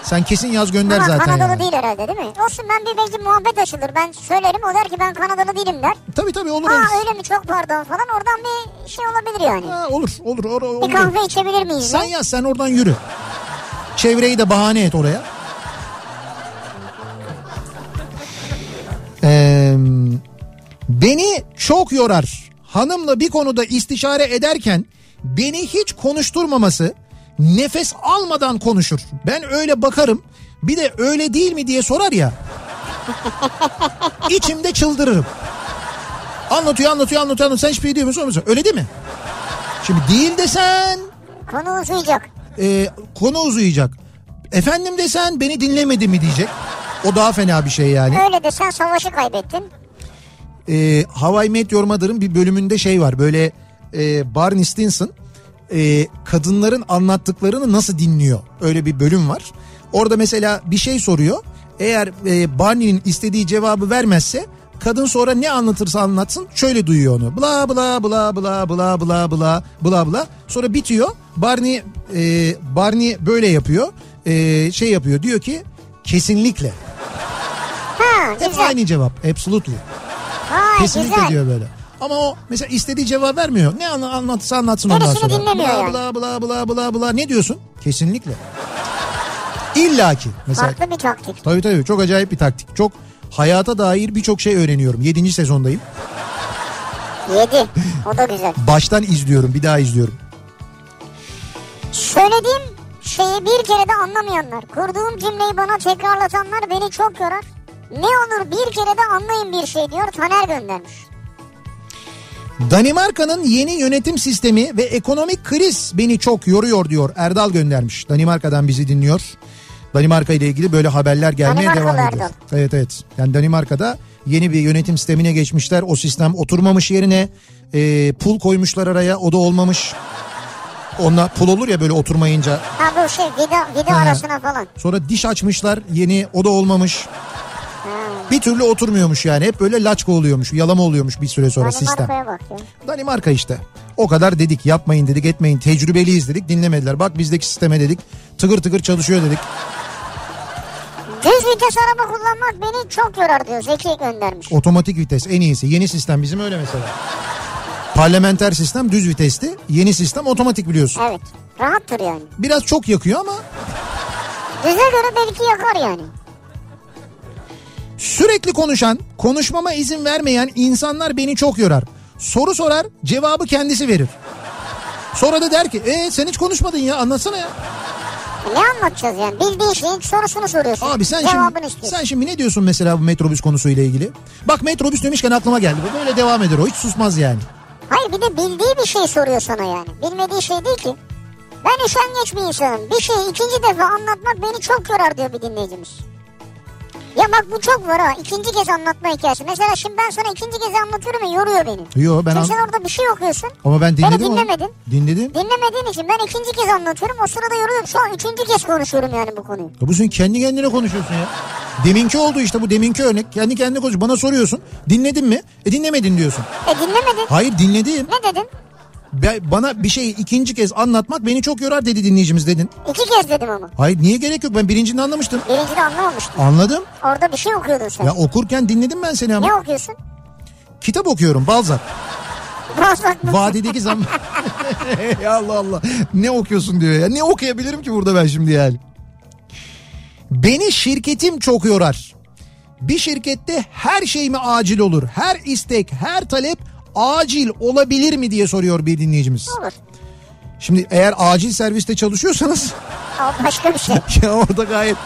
Sen kesin yaz gönder Ama zaten. Kanadalı yani. değil herhalde değil mi? Olsun ben bir belki muhabbet açılır. Ben söylerim o der ki ben Kanadalı değilim der. Tabii tabii olur. Olur. öyle mi çok pardon falan oradan bir şey olabilir yani. Ha, olur olur. olur, olur. Bir kahve içebilir miyiz? Sen yaz sen oradan yürü. Çevreyi de bahane et oraya. Ee, beni çok yorar. Hanımla bir konuda istişare ederken beni hiç konuşturmaması nefes almadan konuşur. Ben öyle bakarım bir de öyle değil mi diye sorar ya. İçimde çıldırırım. Anlatıyor anlatıyor anlatıyor anlatıyor. Sen hiçbir şey diyemiyorsun musun? Öyle değil mi? Şimdi değil desen Konu uzayacak. e, konu uzayacak. Efendim desen beni dinlemedi mi diyecek. O daha fena bir şey yani. Öyle de sen savaşı kaybettin. E, Hawaii Meteor Mother'ın bir bölümünde şey var böyle e, Barney Stinson e, kadınların anlattıklarını nasıl dinliyor. Öyle bir bölüm var. Orada mesela bir şey soruyor. Eğer e, Barney'nin istediği cevabı vermezse kadın sonra ne anlatırsa anlatsın şöyle duyuyor onu. Bla bla bla bla bla bla bla bla bla. Sonra bitiyor. Barney e, Barney böyle yapıyor. E, şey yapıyor diyor ki Kesinlikle. Ha Hep güzel. aynı cevap. Absolutely. Vay Kesinlikle güzel. diyor böyle. Ama o mesela istediği cevap vermiyor. Ne anla- anlatsa anlatsın ondan Gerisini sonra. dinlemiyor bla, yani. bla bla bla bla bla. Ne diyorsun? Kesinlikle. İlla ki. Mesela Farklı bir taktik. tabii tabii çok acayip bir taktik. Çok hayata dair birçok şey öğreniyorum. Yedinci sezondayım. Yedi. O da güzel. Baştan izliyorum bir daha izliyorum. Söylediğim şeyi bir kere de anlamayanlar, kurduğum cümleyi bana tekrarlatanlar beni çok yorar. Ne olur bir kere de anlayın bir şey diyor Taner göndermiş. Danimarka'nın yeni yönetim sistemi ve ekonomik kriz beni çok yoruyor diyor Erdal göndermiş. Danimarka'dan bizi dinliyor. Danimarka ile ilgili böyle haberler gelmeye devam ediyor. Erdal. Evet evet. Yani Danimarka'da yeni bir yönetim sistemine geçmişler. O sistem oturmamış yerine e, pul koymuşlar araya. O da olmamış. Onunla pul olur ya böyle oturmayınca. Ha bu şey vida, vida arasına falan. Sonra diş açmışlar yeni o da olmamış. Bir türlü oturmuyormuş yani. Hep böyle laçka oluyormuş. Yalama oluyormuş bir süre sonra sistem. Danimarka'ya bak ya. Danimarka işte. O kadar dedik yapmayın dedik etmeyin tecrübeliyiz dedik dinlemediler. Bak bizdeki sisteme dedik tıkır tıkır çalışıyor dedik. Düz vites araba kullanmak beni çok yorar diyor Zeki göndermiş. Otomatik vites en iyisi. Yeni sistem bizim öyle mesela. Parlamenter sistem düz vitesti. Yeni sistem otomatik biliyorsun. Evet. Rahattır yani. Biraz çok yakıyor ama Düze göre belki yakar yani. Sürekli konuşan, konuşmama izin vermeyen insanlar beni çok yorar. Soru sorar, cevabı kendisi verir. Sonra da der ki, e sen hiç konuşmadın ya anlatsana ya. Ne anlatacağız yani? Bildiğin şeyin sorusunu soruyorsun. Abi sen Cevabını şimdi, istiyorsun. sen şimdi ne diyorsun mesela bu metrobüs konusuyla ilgili? Bak metrobüs demişken aklıma geldi. Böyle devam eder o hiç susmaz yani. Hayır bir de bildiği bir şey soruyor sana yani. Bilmediği şey değil ki. Ben üşengeç bir insanım. Bir şeyi ikinci defa anlatmak beni çok yorar diyor bir dinleyicimiz. Ya bak bu çok var ha. İkinci kez anlatma hikayesi. Mesela şimdi ben sana ikinci kez anlatıyorum ya yoruyor beni. Yo ben Çünkü sen orada bir şey okuyorsun. ama ben dinledim Beni onu. dinlemedin. Dinledim. Dinlemediğin için ben ikinci kez anlatıyorum. O sırada yoruluyorum. Şu an üçüncü kez konuşuyorum yani bu konuyu. Ya bu sen kendi kendine konuşuyorsun ya. Deminki oldu işte bu deminki örnek. Kendi kendine konuş. Bana soruyorsun. Dinledin mi? E dinlemedin diyorsun. E dinlemedin. Hayır dinledim. Ne dedin? Bana bir şeyi ikinci kez anlatmak beni çok yorar dedi dinleyicimiz dedin. İki kez dedim ama. Hayır niye gerek yok ben birincini anlamıştım. Birinci de anlamamıştım. Anladım. Orada bir şey okuyordun sen. Ya okurken dinledim ben seni ama. Ne okuyorsun? Kitap okuyorum Balzac. Balzac mı? Vadideki zaman. Allah Allah. Ne okuyorsun diyor ya. Ne okuyabilirim ki burada ben şimdi yani. Beni şirketim çok yorar. Bir şirkette her şey mi acil olur? Her istek, her talep acil olabilir mi diye soruyor bir dinleyicimiz. Olur. Şimdi eğer acil serviste çalışıyorsanız O başka bir şey. ya orada gayet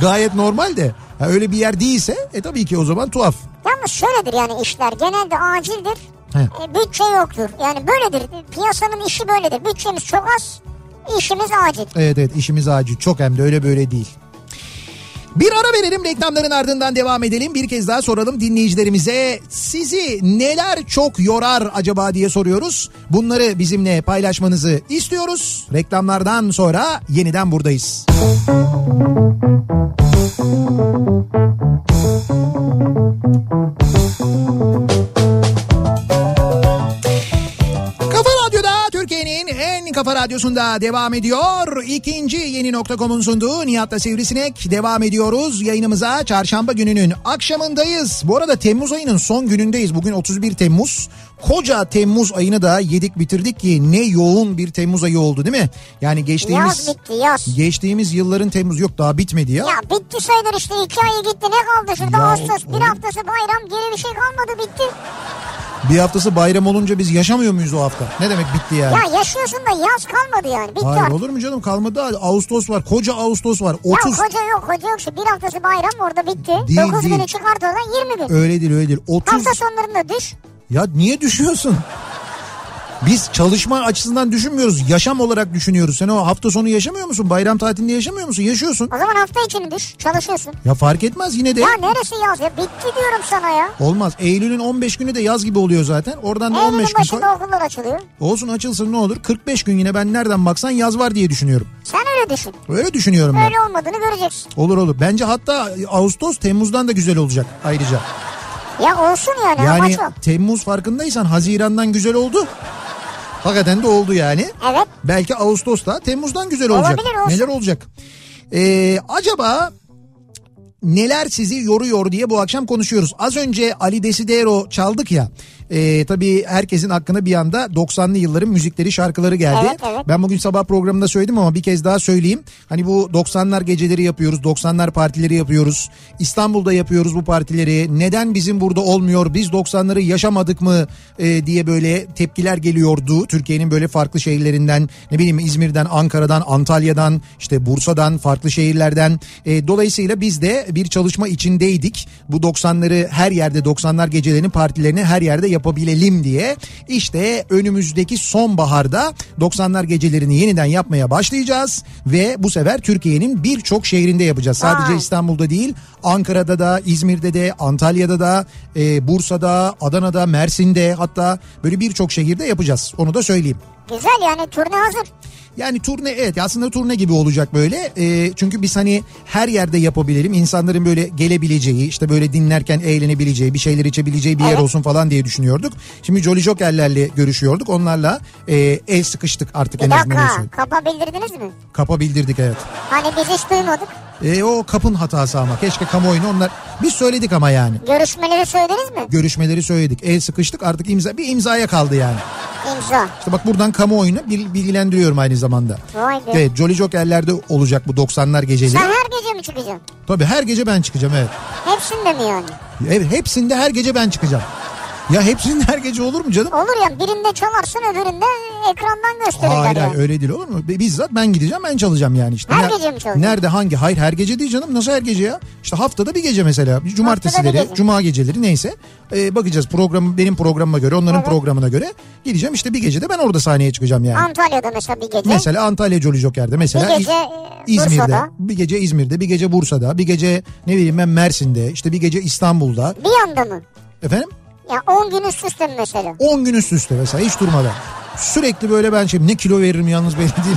gayet normal de ha öyle bir yer değilse e tabii ki o zaman tuhaf. Yalnız şöyledir yani işler genelde acildir. He. E, bütçe yoktur. Yani böyledir. Piyasanın işi böyledir. Bütçemiz çok az. işimiz acil. Evet evet işimiz acil çok hem de öyle böyle değil. Bir ara verelim reklamların ardından devam edelim. Bir kez daha soralım dinleyicilerimize sizi neler çok yorar acaba diye soruyoruz. Bunları bizimle paylaşmanızı istiyoruz. Reklamlardan sonra yeniden buradayız. Kafa radyosunda devam ediyor. İkinci yeni nokta.com'un sunduğu Nihat'la Sivrisinek devam ediyoruz. Yayınımıza çarşamba gününün akşamındayız. Bu arada Temmuz ayının son günündeyiz. Bugün 31 Temmuz. Koca Temmuz ayını da yedik bitirdik ki ne yoğun bir Temmuz ayı oldu değil mi? Yani geçtiğimiz Yaz bitti yaz. geçtiğimiz yılların Temmuz yok daha bitmedi ya. Ya bitti sayılır işte iki ay gitti ne kaldı şurada Ya, Ağustos bir haftası bayram geri bir şey kalmadı bitti. Bir haftası bayram olunca biz yaşamıyor muyuz o hafta? Ne demek bitti yani? Ya yaşıyorsun da yaz kalmadı yani bitti Hayır artık. olur mu canım kalmadı Ağustos var koca Ağustos var Ya 30 hoca yok hoca yok bir haftası bayram orada bitti. Değil, 9 değil. günü çıkart oradan 20 gün. öyle değil öyle değil 30 Hafta sonlarında düş. ya niye düşüyorsun? Biz çalışma açısından düşünmüyoruz. Yaşam olarak düşünüyoruz. Sen o hafta sonu yaşamıyor musun? Bayram tatilinde yaşamıyor musun? Yaşıyorsun. O zaman hafta içini düş çalışıyorsun. Ya fark etmez yine de. Ya neresi yaz ya bitti diyorum sana ya. Olmaz. Eylül'ün 15 günü de yaz gibi oluyor zaten. Oradan da 15 Eylül'ün gün koy. başında okullar açılıyor. Olsun açılsın ne olur. 45 gün yine ben nereden baksan yaz var diye düşünüyorum. Sen öyle düşün. Öyle düşünüyorum ben. Öyle olmadığını göreceksin. Olur olur. Bence hatta Ağustos Temmuz'dan da güzel olacak ayrıca. Ya olsun yani, Yani. Temmuz farkındaysan Haziran'dan güzel oldu. Hakikaten de oldu yani. Evet. Belki Ağustos'ta Temmuz'dan güzel olacak. Olabilir, olsun. Neler olacak? Ee, acaba neler sizi yoruyor diye bu akşam konuşuyoruz. Az önce Ali Desidero çaldık ya. E, tabii herkesin aklına bir anda 90'lı yılların müzikleri şarkıları geldi. Evet, evet. Ben bugün sabah programında söyledim ama bir kez daha söyleyeyim. Hani bu 90'lar geceleri yapıyoruz, 90'lar partileri yapıyoruz. İstanbul'da yapıyoruz bu partileri. Neden bizim burada olmuyor? Biz 90'ları yaşamadık mı e, diye böyle tepkiler geliyordu. Türkiye'nin böyle farklı şehirlerinden, ne bileyim İzmir'den, Ankara'dan, Antalya'dan, işte Bursa'dan, farklı şehirlerden. E, dolayısıyla biz de bir çalışma içindeydik. Bu 90'ları her yerde 90'lar gecelerinin partilerini her yerde yapabilelim diye. İşte önümüzdeki sonbaharda 90'lar gecelerini yeniden yapmaya başlayacağız ve bu sefer Türkiye'nin birçok şehrinde yapacağız. Sadece Vay. İstanbul'da değil, Ankara'da da, İzmir'de de, Antalya'da da, e, Bursa'da, Adana'da, Mersin'de hatta böyle birçok şehirde yapacağız. Onu da söyleyeyim. Güzel yani turne hazır. Yani turne evet aslında turne gibi olacak böyle. Ee, çünkü biz hani her yerde yapabilelim. İnsanların böyle gelebileceği işte böyle dinlerken eğlenebileceği bir şeyler içebileceği bir yer Evet. olsun falan diye düşünüyorduk. Şimdi Jolly Joker'lerle görüşüyorduk. Onlarla e, el sıkıştık artık Bir en azından. kapa bildirdiniz mi? Kapa bildirdik evet. Hani biz hiç duymadık. E, o kapın hatası ama keşke kamuoyunu onlar... Biz söyledik ama yani. Görüşmeleri söylediniz mi? Görüşmeleri söyledik. El sıkıştık artık imza bir imzaya kaldı yani. İmza. İşte bak buradan kamuoyunu bil- bilgilendiriyorum aynı zamanda. Vay be. Evet Jolly Joker'lerde olacak bu 90'lar geceleri. Sen her gece mi çıkacaksın? Tabii her gece ben çıkacağım evet. Hepsinde mi yani? Evet hepsinde her gece ben çıkacağım. Ya hepsinde her gece olur mu canım? Olur ya birinde çalarsın öbüründe ekrandan gösterirler Hayır yani. hayır öyle değil olur mu? Bizzat ben gideceğim ben çalacağım yani işte. Her Ner- gece mi çalacaksın? Nerede hangi? Hayır her gece değil canım. Nasıl her gece ya? İşte haftada bir gece mesela. Cumartesileri, gece. cuma geceleri neyse. Ee, bakacağız program benim programıma göre, onların Evet. programına göre. Gideceğim işte bir gecede ben orada sahneye çıkacağım yani. Antalya'da mesela bir gece. Mesela Antalya Jolly Joker'de mesela Bir gece, İz- e, İzmir'de, Bursa'da. bir gece İzmir'de, bir gece Bursa'da, bir gece ne bileyim ben Mersin'de, işte bir gece İstanbul'da. Bir anda mı? Efendim? Ya 10 gün üst üste mi mesela? 10 gün üst üste mesela hiç durmadan. Sürekli böyle ben şey ne kilo veririm yalnız belli değil.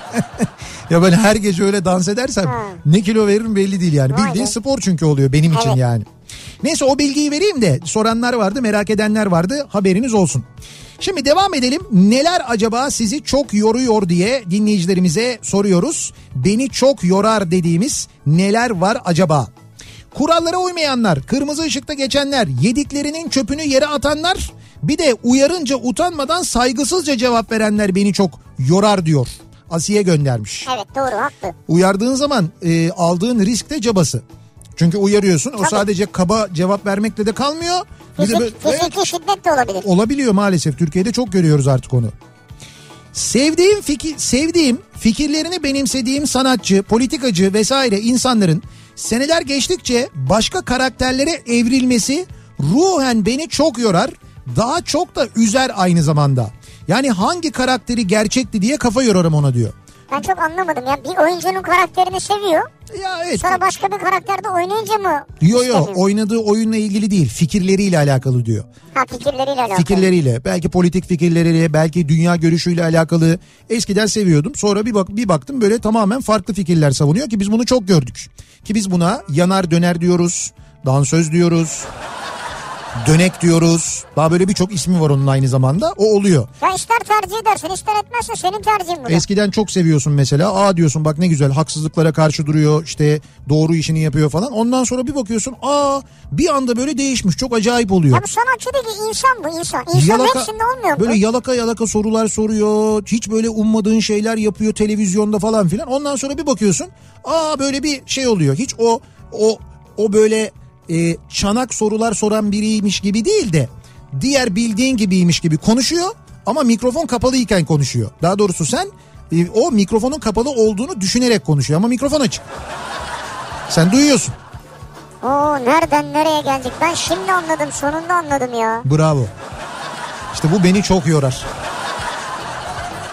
ya ben her gece öyle dans edersem Ha. ne kilo veririm belli değil yani. Vay Bildiğin be. spor çünkü oluyor benim için Evet. yani. Neyse o bilgiyi vereyim de soranlar vardı merak edenler vardı haberiniz olsun. Şimdi devam edelim. Neler acaba sizi çok yoruyor diye dinleyicilerimize soruyoruz. Beni çok yorar dediğimiz neler var acaba? Kurallara uymayanlar, kırmızı ışıkta geçenler, yediklerinin çöpünü yere atanlar, bir de uyarınca utanmadan saygısızca cevap verenler beni çok yorar diyor. Asiye göndermiş. Evet doğru haklı. Uyardığın zaman e, aldığın risk de cabası. Çünkü uyarıyorsun. O Tabii. sadece kaba cevap vermekle de kalmıyor. Fizik, böyle- Evet, fiziki şiddet de olabilir. olabiliyor maalesef. Türkiye'de çok görüyoruz artık onu. Sevdiğim fikir, sevdiğim, fikirlerini benimsediğim sanatçı, politikacı vesaire insanların seneler geçtikçe başka karakterlere evrilmesi ruhen beni çok yorar. Daha çok da üzer aynı zamanda. Yani hangi karakteri gerçekti diye kafa yorarım ona diyor. Ben çok anlamadım ya. Bir oyuncunun karakterini seviyor. Ya evet. Sonra başka bir karakterde oynayınca mı? Yo yo oynadığı oyunla ilgili değil fikirleriyle alakalı diyor. Ha fikirleriyle alakalı. Fikirleriyle belki politik fikirleriyle belki dünya görüşüyle alakalı eskiden seviyordum sonra bir bak bir baktım böyle tamamen farklı fikirler savunuyor ki biz bunu çok gördük. Ki biz buna yanar döner diyoruz dansöz diyoruz dönek diyoruz daha böyle birçok ismi var onun aynı zamanda o oluyor. Ya ister tercih edersin ister etmezsin senin tercihin bu. Eskiden çok seviyorsun mesela. Aa diyorsun bak ne güzel haksızlıklara karşı duruyor işte doğru işini yapıyor falan. Ondan sonra bir bakıyorsun aa bir anda böyle değişmiş çok acayip oluyor. Ya bu sanatçı değil insan bu insan. İnsan hepsinde olmuyor mu? böyle yalaka yalaka sorular soruyor. Hiç böyle ummadığın şeyler yapıyor televizyonda falan filan. Ondan sonra bir bakıyorsun. Aa böyle bir şey oluyor. Hiç o o o böyle e, çanak sorular soran biriymiş gibi değil de diğer bildiğin gibiymiş gibi konuşuyor ama mikrofon kapalıyken konuşuyor. Daha doğrusu sen e, o mikrofonun kapalı olduğunu düşünerek konuşuyor ama mikrofon açık. Sen duyuyorsun. Oo nereden nereye geldik? Ben şimdi anladım sonunda anladım ya. Bravo. İşte bu beni çok yorar.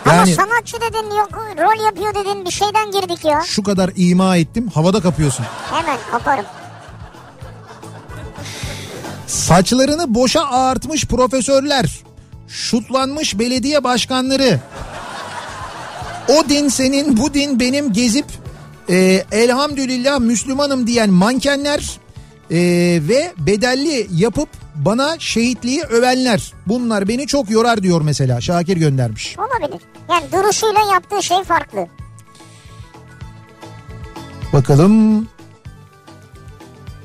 Ama Yani sanatçı dedin yok rol yapıyor dedin bir şeyden girdik ya. şu kadar ima ettim havada kapıyorsun. Hemen kaparım. Saçlarını boşa ağartmış profesörler, şutlanmış belediye başkanları, o din senin bu din benim gezip e, elhamdülillah Müslümanım diyen mankenler e, ve bedelli yapıp bana şehitliği övenler. Bunlar beni çok yorar diyor mesela Şakir göndermiş. Olabilir. Yani duruşuyla yaptığı şey farklı. Bakalım.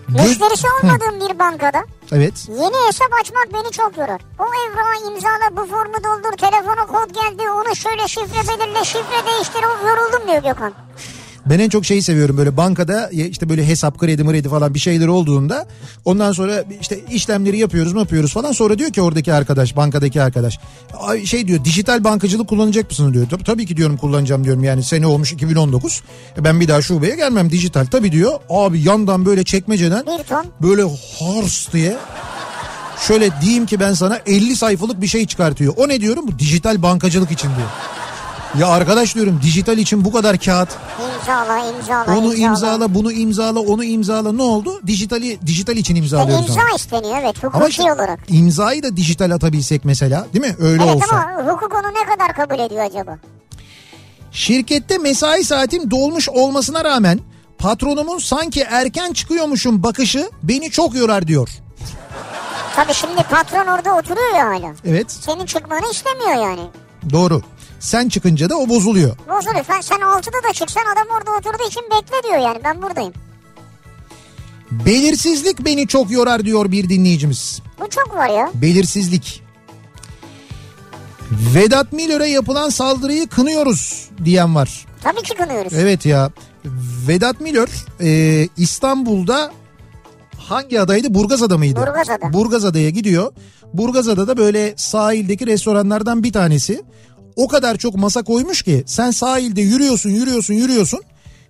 Müşterisi olmadığım bir bankada Evet. yeni hesap açmak beni çok yorar. O evrağı imzala bu formu doldur telefona kod geldi onu şöyle şifre belirle şifre değiştir o yoruldum diyor Gökhan. Ben en çok şeyi seviyorum böyle bankada işte böyle hesap kredi mredi falan bir şeyler olduğunda ondan sonra işte işlemleri yapıyoruz mu yapıyoruz falan. Sonra diyor ki oradaki arkadaş bankadaki arkadaş "Ay şey diyor dijital bankacılık kullanacak mısın? diyor. Tabii, tabii ki diyorum kullanacağım diyorum. Yani sene olmuş 2019 E ben bir daha şubeye gelmem dijital. Tabii diyor. Abi yandan böyle çekmeceden böyle hars diye şöyle diyeyim ki ben sana 50 sayfalık bir şey çıkartıyor. O ne diyorum? Bu dijital bankacılık için diyor. Ya arkadaş diyorum dijital için bu kadar kağıt İmzala imzala onu imzala, bunu imzala, onu imzala. Ne oldu? Dijitali dijital için E, imzalıyoruz. imza ama. isteniyor evet Ama hukuki işte olarak. imzayı da dijital atabilsek mesela, değil mi? Öyle Evet olsa. ama hukuk onu ne kadar kabul ediyor acaba? Şirkette mesai saatim dolmuş olmasına rağmen patronumun sanki erken çıkıyormuşum bakışı beni çok yorar diyor. Tabii şimdi patron orada oturuyor ya hala. Evet, Senin çıkmanı istemiyor yani. doğru. Sen çıkınca da o bozuluyor. Bozuluyor. Sen, sen 6'da da çıksan adam orada oturduğu için bekle diyor yani ben buradayım. Belirsizlik beni çok yorar diyor bir dinleyicimiz. Bu çok var ya. Belirsizlik. Vedat Milor'a yapılan saldırıyı kınıyoruz diyen var. Tabii ki kınıyoruz. Evet ya. Vedat Milor e, İstanbul'da hangi adaydı? Burgazada mıydı? Burgazada. Burgazada'ya gidiyor. Burgazada'da böyle sahildeki restoranlardan bir tanesi. O kadar çok masa koymuş ki sen sahilde yürüyorsun, yürüyorsun, yürüyorsun.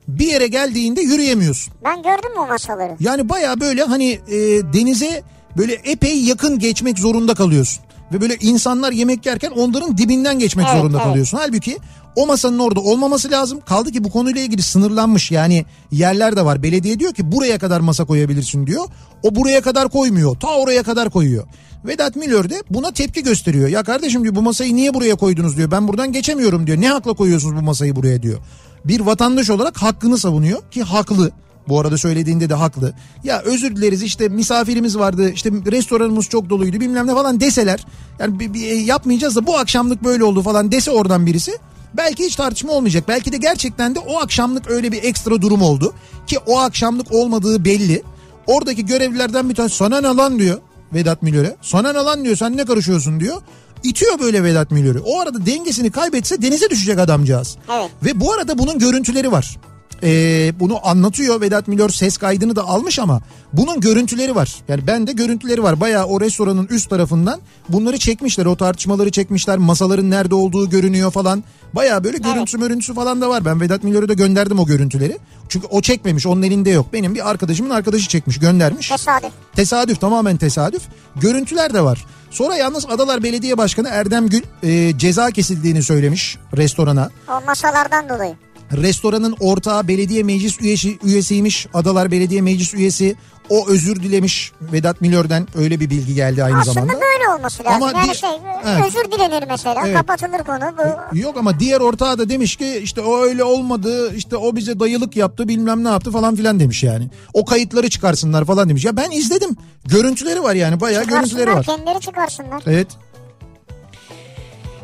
Bir yere geldiğinde yürüyemiyorsun. Ben gördüm bu masaları. Yani baya böyle hani e, denize böyle epey yakın geçmek zorunda kalıyorsun. Ve böyle insanlar yemek yerken onların dibinden geçmek Evet, zorunda evet. kalıyorsun. Halbuki o masanın orada olmaması lazım. Kaldı ki bu konuyla ilgili sınırlanmış yani yerler de var. Belediye diyor ki buraya kadar masa koyabilirsin diyor. O buraya kadar koymuyor. Ta oraya kadar koyuyor. Vedat Milor de buna tepki gösteriyor. Ya kardeşim diyor bu masayı niye buraya koydunuz diyor. Ben buradan geçemiyorum diyor. Ne hakla koyuyorsunuz bu masayı buraya diyor. Bir vatandaş olarak hakkını savunuyor ki haklı. Bu arada söylediğinde de haklı. Ya özür dileriz işte misafirimiz vardı işte restoranımız çok doluydu bilmem ne falan deseler. Yani bir, bir- yapmayacağız da bu akşamlık böyle oldu falan dese oradan birisi. Belki hiç tartışma olmayacak. Belki de gerçekten de o akşamlık öyle bir ekstra durum oldu. Ki o akşamlık olmadığı belli. Oradaki görevlilerden bir tanesi sana ne lan diyor Vedat Milor'e. Sana ne lan diyor sen ne karışıyorsun diyor. İtiyor böyle Vedat Milor'u. O arada dengesini kaybetse denize düşecek adamcağız. Evet. Ve bu arada bunun görüntüleri var. Ee, bunu anlatıyor Vedat Milor ses kaydını da almış ama bunun görüntüleri var. Yani bende görüntüleri var. Bayağı o restoranın üst tarafından bunları çekmişler. O tartışmaları çekmişler. Masaların nerede olduğu görünüyor falan. Bayağı böyle görüntüsü görüntüsü falan da var. Ben Vedat Milor'a da gönderdim o görüntüleri. Çünkü o çekmemiş. Onun elinde yok. Benim bir arkadaşımın arkadaşı çekmiş göndermiş. Tesadüf. Tesadüf tamamen tesadüf. Görüntüler de var. Sonra yalnız Adalar Belediye Başkanı Erdem Gül e, ceza kesildiğini söylemiş restorana. O masalardan dolayı. Restoranın ortağı belediye meclis üyesi, üyesiymiş. Adalar Belediye Meclis üyesi. O özür dilemiş Vedat Milor'den öyle bir bilgi geldi aynı Aslında zamanda. böyle olması lazım. Ama yani di- şey Evet. özür dilenir mesela Evet. kapatılır konu. Bu Yok ama diğer ortağı da demiş ki işte o öyle olmadı işte o bize dayılık yaptı bilmem ne yaptı falan filan demiş yani. O kayıtları çıkarsınlar falan demiş. Ya ben izledim. Görüntüleri var yani bayağı görüntüleri var. kendileri çıkarsınlar. Evet.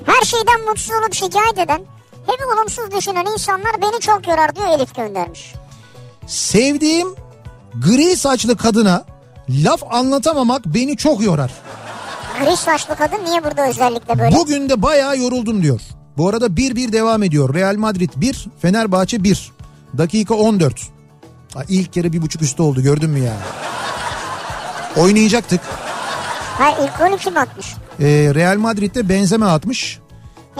Her şeyden mutsuz olup şikayet eden hep olumsuz düşünen insanlar beni çok yorar diyor Elif göndermiş. Sevdiğim gri saçlı kadına laf anlatamamak beni çok yorar. Gri saçlı kadın niye burada özellikle böyle? Bugün de bayağı yoruldum diyor. Bu arada 1-1 devam ediyor. Real Madrid 1, Fenerbahçe 1. Dakika 14. Ha, ilk kere bir buçuk üstü oldu gördün mü ya? Oynayacaktık. Ha ilk golü kim atmış? Ee, Real Madrid'de Benzema atmış.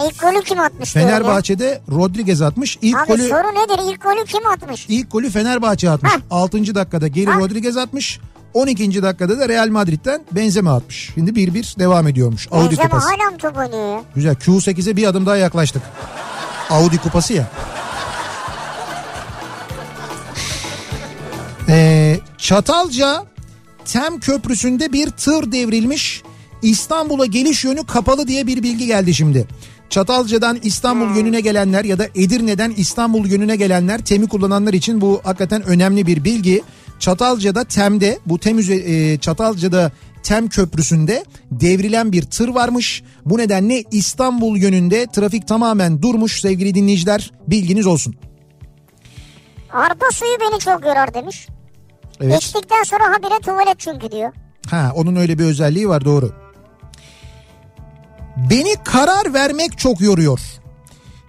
İlk golü kim atmış? Fenerbahçe'de Rodriguez atmış. İlk Abi golü soru nedir? İlk golü kim atmış? ilk golü Fenerbahçe atmış. Ha. 6. dakikada geri Ha. Rodriguez atmış. 12. dakikada da Real Madrid'den Benzema atmış. Şimdi 1-1 devam ediyormuş. Audi Benzema kupası. hala mı top oynuyor? Güzel. Q8'e bir adım daha yaklaştık. Audi kupası ya. Ee, Çatalca Tem Köprüsü'nde bir tır devrilmiş. İstanbul'a geliş yönü kapalı diye bir bilgi geldi şimdi. Çatalca'dan İstanbul yönüne gelenler ya da Edirne'den İstanbul yönüne gelenler Tem'i kullananlar için bu hakikaten önemli bir bilgi. Çatalca'da Tem'de bu Tem e, Çatalca'da Tem Köprüsü'nde devrilen bir tır varmış. Bu nedenle İstanbul yönünde trafik tamamen durmuş sevgili dinleyiciler bilginiz olsun. Arpa suyu beni çok yorar demiş. Evet. İçtikten sonra habire tuvalet çünkü diyor. Ha onun öyle bir özelliği var doğru. Beni karar vermek çok yoruyor.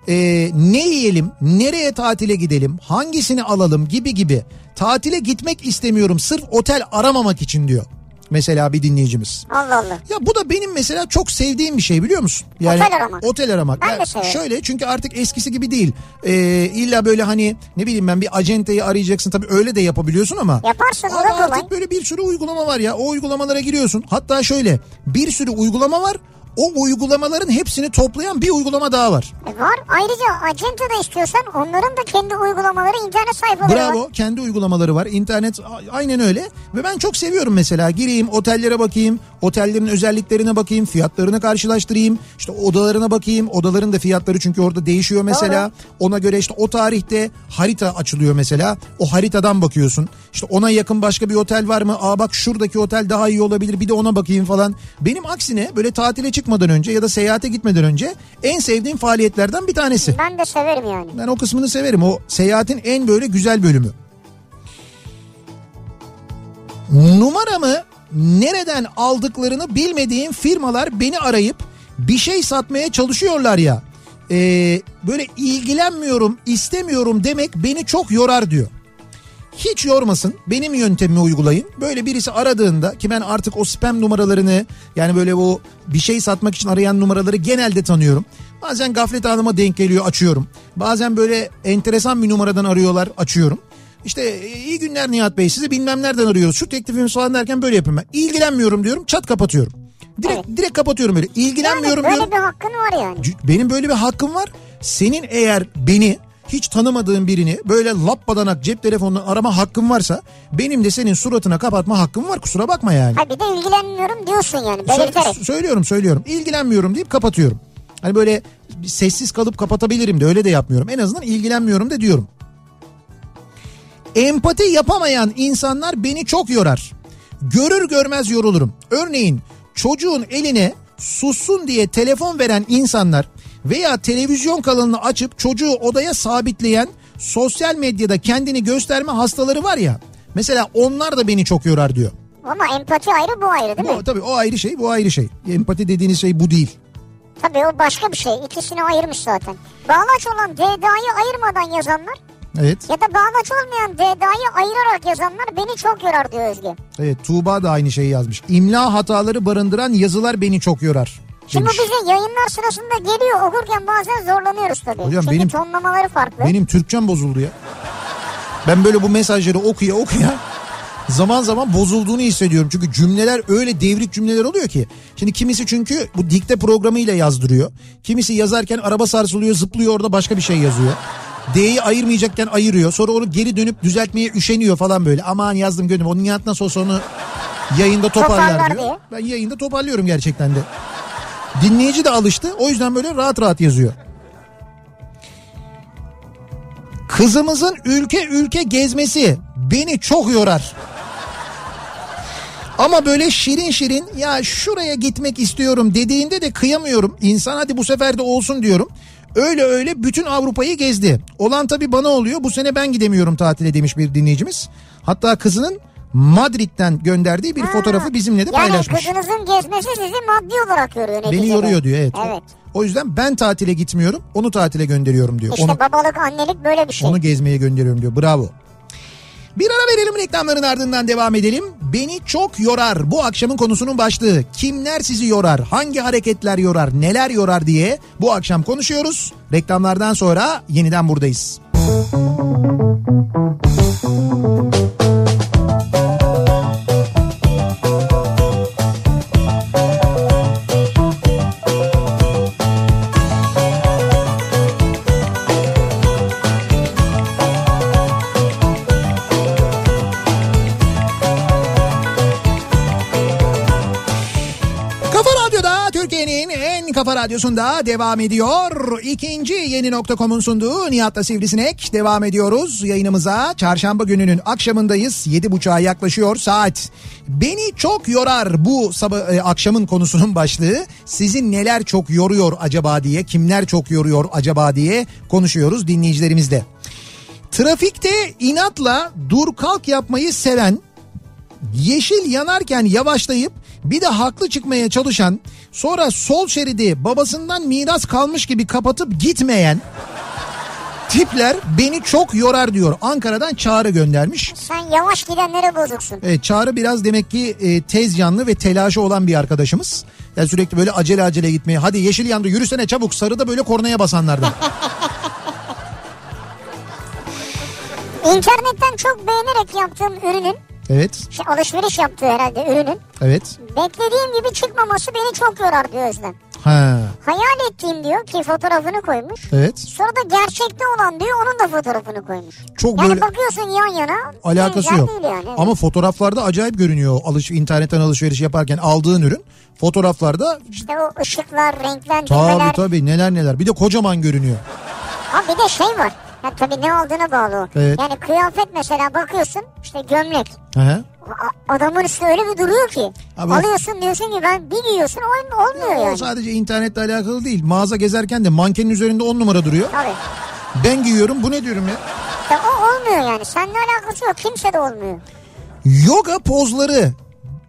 Ee, ne yiyelim, nereye tatile gidelim, hangisini alalım gibi gibi. Tatile gitmek istemiyorum sırf otel aramamak için diyor. Mesela bir dinleyicimiz. Allah Allah. Ya bu da benim mesela çok sevdiğim bir şey biliyor musun? Yani Otel aramak. Otel aramak. Ben Yani de severim. şöyle çünkü artık eskisi gibi değil. Ee, illa böyle hani ne bileyim ben bir acenteyi arayacaksın tabii öyle de yapabiliyorsun ama. Yaparsın, o da Ama kolay. artık böyle bir sürü uygulama var ya. O uygulamalara giriyorsun. Hatta şöyle bir sürü uygulama var. O uygulamaların hepsini toplayan bir uygulama daha var. E var. Ayrıca acente de istiyorsan onların da kendi uygulamaları internet sayfaları var. Bravo kendi uygulamaları var. İnternet aynen öyle. Ve ben çok seviyorum mesela. Gireyim otellere bakayım otellerin özelliklerine bakayım fiyatlarını karşılaştırayım. İşte odalarına bakayım. Odaların da fiyatları çünkü orada değişiyor mesela. Ona göre işte o tarihte harita açılıyor mesela. O haritadan bakıyorsun. İşte ona yakın başka bir otel var mı? Aa bak şuradaki otel daha iyi olabilir. Bir de ona bakayım falan. Benim aksine böyle tatile çıkmadan önce ya da seyahate gitmeden önce en sevdiğim faaliyetlerden bir tanesi. Ben de severim yani. Ben o kısmını severim. O seyahatin en böyle güzel bölümü. Numaramı nereden aldıklarını bilmediğim firmalar beni arayıp bir şey satmaya çalışıyorlar ya. Ee, böyle ilgilenmiyorum, istemiyorum demek beni çok yorar diyor. Hiç yormasın. Benim yöntemimi uygulayın. Böyle birisi aradığında ki ben artık o spam numaralarını yani böyle o bir şey satmak için arayan numaraları genelde tanıyorum. Bazen gaflet anıma denk geliyor açıyorum. Bazen böyle enteresan bir numaradan arıyorlar açıyorum. İşte "E, iyi günler Nihat Bey sizi bilmem nereden arıyoruz. Şu teklifimiz falan derken böyle yapıyorum ben. İlgilenmiyorum diyorum çat kapatıyorum. Direkt, direkt kapatıyorum böyle. Yani İlgilenmiyorum böyle diyorum. bir hakkın var yani. Benim böyle bir hakkım var. Senin eğer beni hiç tanımadığın birini böyle lappadanak cep telefonundan arama hakkın varsa benim de senin suratına kapatma hakkım var kusura bakma yani. Ha bir de ilgilenmiyorum diyorsun yani Sö- belirterek. söylüyorum söylüyorum ilgilenmiyorum deyip kapatıyorum. Hani böyle sessiz kalıp kapatabilirim de öyle de yapmıyorum. En azından ilgilenmiyorum da diyorum. Empati yapamayan insanlar beni çok yorar. Görür görmez yorulurum. Örneğin çocuğun eline sussun diye telefon veren insanlar veya televizyon kanalını açıp çocuğu odaya sabitleyen sosyal medyada kendini gösterme hastaları var ya. Mesela onlar da beni çok yorar diyor. Ama empati ayrı bu ayrı değil mi? Bu, tabii o ayrı şey bu ayrı şey. Empati dediğiniz şey bu değil. Tabii o başka bir şey. İkisini ayırmış zaten. Bağlaç olan DDA'yı ayırmadan yazanlar Evet. ya da bağlaç olmayan DDA'yı ayırarak yazanlar beni çok yorar diyor Özge. Evet Tuğba da aynı şeyi yazmış. İmla hataları barındıran yazılar beni çok yorar. Şimdi bu bize yayınlar sırasında geliyor okurken bazen zorlanıyoruz tabii. Hocam Çünkü benim- tonlamaları farklı. Benim Türkçem bozuldu ya. Ben böyle bu mesajları okuya okuya zaman zaman bozulduğunu hissediyorum. Çünkü cümleler öyle devrik cümleler oluyor ki. Şimdi kimisi çünkü bu dikte programıyla yazdırıyor. Kimisi yazarken araba sarsılıyor zıplıyor orada başka bir şey yazıyor. D'yi ayırmayacakken ayırıyor. Sonra onu geri dönüp düzeltmeye üşeniyor falan böyle. Aman yazdım gönlüm. Onun Nihat nasıl olsa onu yayında toparlar Toparlar diyor. Ben yayında toparlıyorum gerçekten de. Dinleyici de alıştı. O yüzden böyle rahat rahat yazıyor. Kızımızın ülke ülke gezmesi beni çok yorar. Ama böyle şirin şirin ya şuraya gitmek istiyorum dediğinde de kıyamıyorum. İnsan hadi bu sefer de olsun diyorum. Öyle öyle bütün Avrupa'yı gezdi. Olan tabii bana oluyor. Bu sene ben gidemiyorum tatile demiş bir dinleyicimiz. Hatta kızının Madrid'den gönderdiği bir Ha. fotoğrafı bizimle de yani paylaşmış. kızınızın gezmesi sizi maddi olarak yoruyor neticede. Beni yoruyor diyor evet. Evet. O yüzden ben tatile gitmiyorum. Onu tatile gönderiyorum diyor. İşte Onu, babalık annelik böyle bir şey. onu gezmeye gönderiyorum diyor. Bravo. Bir ara verelim reklamların ardından devam edelim. Beni çok yorar. Bu akşamın konusunun başlığı. Kimler sizi yorar? Hangi hareketler yorar? Neler yorar diye bu akşam konuşuyoruz. Reklamlardan sonra yeniden buradayız. Kafa radyosunda devam ediyor. İkinci yeni nokta.com'un sunduğu Nihat'la Sivrisinek devam ediyoruz yayınımıza. Çarşamba gününün akşamındayız. Yedi buçuğa yaklaşıyor saat. Beni çok yorar bu sabah e, akşamın konusunun başlığı. Sizi neler çok yoruyor acaba diye, kimler çok yoruyor acaba diye konuşuyoruz dinleyicilerimizle. Trafikte inatla dur kalk yapmayı seven, yeşil yanarken yavaşlayıp bir de haklı çıkmaya çalışan, sonra sol şeridi babasından miras kalmış gibi kapatıp gitmeyen tipler beni çok yorar diyor. Ankara'dan Çağrı göndermiş. Sen yavaş gidenlere bozuksun. Evet, Çağrı biraz demek ki e, tez yanlı ve telaşı olan bir arkadaşımız. Yani sürekli böyle acele acele gitmeye hadi yeşil yandı yürüsene çabuk sarıda böyle kornaya basanlardan. İnternetten çok beğenerek yaptığım ürünün, evet şey, alışveriş yaptığı herhalde ürünün, evet. beklediğim gibi çıkmaması beni çok yorar diyor Özlem. Ha, Hayal ettiğim diyor ki fotoğrafını koymuş. evet. Sonra da gerçekte olan diyor onun da fotoğrafını koymuş. Çok yani böyle- bakıyorsun yan yana. Alakası yok. Değil yani. evet. Ama fotoğraflarda acayip görünüyor. Alış, internetten alışveriş yaparken aldığın ürün fotoğraflarda İşte o ışıklar, renklendirmeler. tabii tabii neler neler. Bir de kocaman görünüyor. Ha bir de şey var. Ya tabii ne aldığına bağlı o. Evet. Yani kıyafet mesela bakıyorsun işte gömlek. Hı hı. A- Adamın üstü öyle bir duruyor ki. Abi- Alıyorsun diyorsun ki ben bir giyiyorsun ol- olmuyor O yani. sadece internetle alakalı değil. Mağaza gezerken de mankenin üzerinde 10 numara duruyor. Tabii. Ben giyiyorum bu ne diyorum ya? İşte o olmuyor yani. Seninle alakası yok. Kimse de olmuyor. Yoga pozları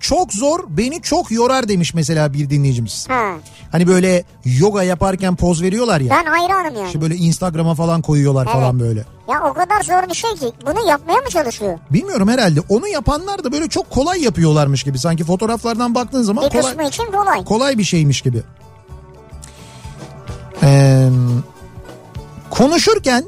çok zor beni çok yorar demiş mesela bir dinleyicimiz. Ha. Hani böyle yoga yaparken poz veriyorlar ya. Ben hayranım yani. İşte böyle Instagram'a falan koyuyorlar Evet. falan böyle. Ya o kadar zor bir şey ki. Bunu yapmaya mı çalışıyor? Bilmiyorum herhalde. Onu yapanlar da böyle çok kolay yapıyorlarmış gibi. Sanki fotoğraflardan baktığın zaman Bir kolay, için kolay. kolay bir şeymiş gibi. Ee, konuşurken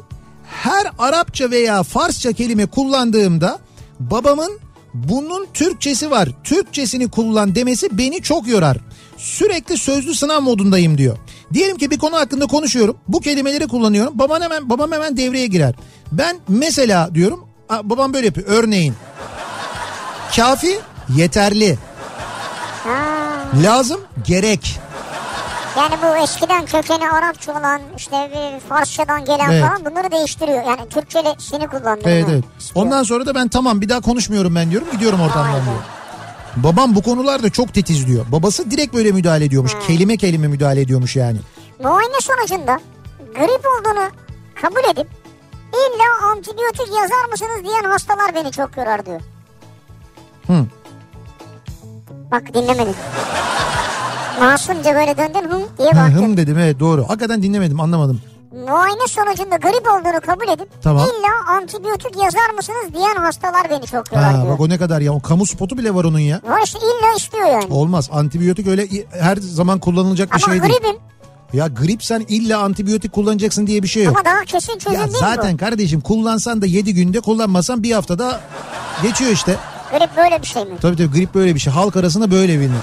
her Arapça veya Farsça kelime kullandığımda babamın bunun Türkçesi var. Türkçesini kullan demesi beni çok yorar. Sürekli sözlü sınav modundayım diyor. Diyelim ki bir konu hakkında konuşuyorum. Bu kelimeleri kullanıyorum. Babam hemen babam hemen devreye girer. Ben mesela diyorum. "Aa, Babam böyle yapıyor. Örneğin. Kafi yeterli. Lazım gerek. Yani bu eskiden kökeni Arapça olan işte bir Farsçadan gelen Evet. falan bunları değiştiriyor. Yani Türkçesini kullanıyor. Evet evet. Ondan sonra da ben tamam bir daha konuşmuyorum ben diyorum. Gidiyorum ortamdan diyor. Babam bu konularda çok titiz diyor. Babası direkt böyle müdahale ediyormuş. Kelime kelime müdahale ediyormuş yani. Muayene sonucunda grip olduğunu kabul edip illa antibiyotik yazar mısınız diyen hastalar beni çok yorar diyor. Hı. Bak dinlemedin. Masumca böyle döndün hı diye baktın. hım dedim evet doğru. Hakikaten dinlemedim anlamadım. Muayene sonucunda grip olduğunu kabul edip Tamam. illa antibiyotik yazar mısınız diyen hastalar beni çok yorar Ha, diyor. bak o ne kadar ya. O kamu spotu bile var onun ya. Var işte illa istiyor yani. Olmaz. Antibiyotik öyle her zaman kullanılacak bir Ama şey değil. gripim Ya grip sen illa antibiyotik kullanacaksın diye bir şey yok. ama daha kesin çözüm Ya değil zaten kardeşim kullansan da 7 günde kullanmasan bir haftada geçiyor işte. bu? Grip böyle bir şey mi? Tabii tabii grip böyle bir şey. Halk arasında böyle bilinir.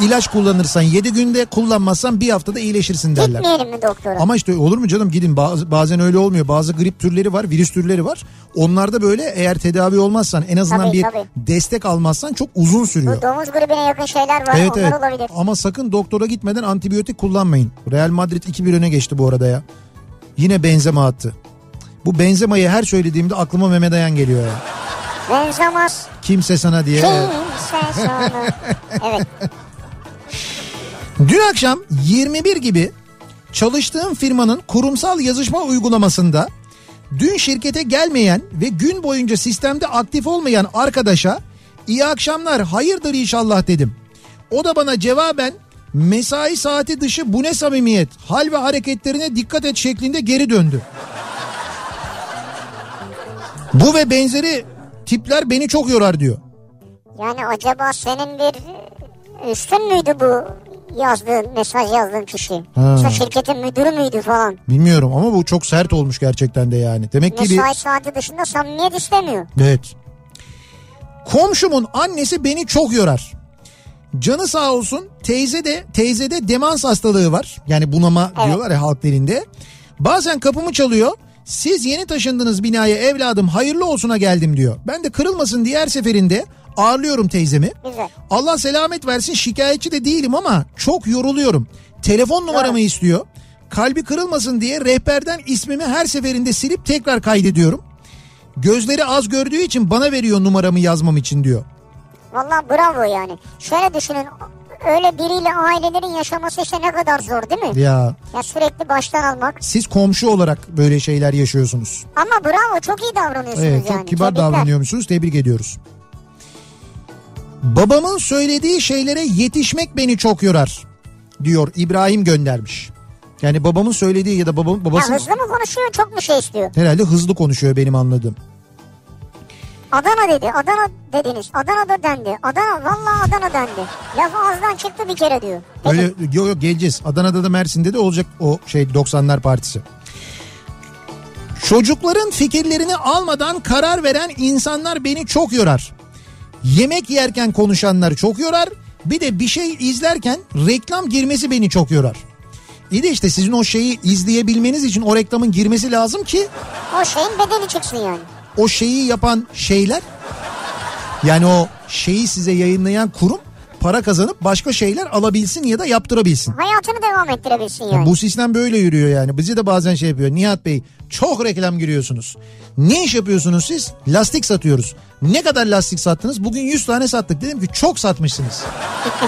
İlaç kullanırsan 7 günde kullanmazsan bir haftada iyileşirsin derler. Gitmeyelim mi doktora? Ama işte olur mu canım gidin Baz- bazen öyle olmuyor. Bazı grip türleri var, virüs türleri var. Onlarda böyle eğer tedavi olmazsan en azından Tabii, bir tabii. destek almazsan çok uzun sürüyor. Bu domuz gribine yakın şeyler var Evet onlar evet olabilir. ama sakın doktora gitmeden antibiyotik kullanmayın. Real Madrid 2-1 öne geçti bu arada ya. Yine Benzema attı. Bu Benzema'yı her söylediğimde aklıma Mehmet Ayan geliyor ya. Benzemez. Kimse sana diye. Kimse sana. evet. Dün akşam 21 gibi çalıştığım firmanın kurumsal yazışma uygulamasında dün şirkete gelmeyen ve gün boyunca sistemde aktif olmayan arkadaşa iyi akşamlar hayırdır inşallah dedim. O da bana cevaben mesai saati dışı bu ne samimiyet hal ve hareketlerine dikkat et şeklinde geri döndü. Bu ve benzeri tipler beni çok yorar diyor. Yani acaba senin bir üstün müydü bu yazdığın mesaj yazdığın kişi? Ha. Şirketin müdürü müydü falan? Bilmiyorum ama bu çok sert olmuş gerçekten de yani. Demek ki bir... Mesai saati dışında samimiyet istemiyor. Evet. Komşumun annesi beni çok yorar. Canı sağ olsun teyze de teyzede demans hastalığı var. Yani bunama Evet. diyorlar ya halk dilinde. Bazen kapımı çalıyor. Siz yeni taşındınız binaya evladım hayırlı olsuna geldim diyor. Ben de kırılmasın diye her seferinde ağırlıyorum teyzemi. Güzel. Allah selamet versin şikayetçi de değilim ama çok yoruluyorum. Telefon numaramı istiyor. Kalbi kırılmasın diye rehberden ismimi her seferinde silip tekrar kaydediyorum. Gözleri az gördüğü için bana veriyor numaramı yazmam için diyor. Vallahi bravo yani. Şöyle düşünün öyle biriyle ailelerin yaşaması işte ne kadar zor değil mi? Ya Ya sürekli baştan almak. siz komşu olarak böyle şeyler yaşıyorsunuz. Ama bravo çok iyi davranıyorsunuz Evet yani. çok kibar Tebrikler. davranıyormuşsunuz tebrik ediyoruz. Babamın söylediği şeylere yetişmek beni çok yorar diyor İbrahim göndermiş. Yani babamın söylediği ya da babam Ya babası hızlı mı konuşuyor çok mu şey istiyor? herhalde hızlı konuşuyor benim anladığım. Adana dedi. Adana dediniz. Adana'da dendi. Adana vallahi Adana dendi. Laf ağızdan çıktı bir kere diyor. Peki, Öyle yok yok geleceğiz. Adana'da da Mersin'de de olacak o şey 90'lar partisi. Çocukların fikirlerini almadan karar veren insanlar beni çok yorar. Yemek yerken konuşanlar çok yorar. Bir de bir şey izlerken reklam girmesi beni çok yorar. İyi de işte sizin o şeyi izleyebilmeniz için o reklamın girmesi lazım ki O şeyin bedeli çıksın yani. o şeyi yapan şeyler yani o şeyi size yayınlayan kurum para kazanıp başka şeyler alabilsin ya da yaptırabilsin. Hayatını devam ettirebilsin yani. Bu sistem böyle yürüyor yani. Bizi de bazen şey yapıyor. Nihat Bey çok reklam giriyorsunuz. Ne iş yapıyorsunuz siz? Lastik satıyoruz. Ne kadar lastik sattınız? Bugün 100 tane sattık. Dedim ki çok satmışsınız.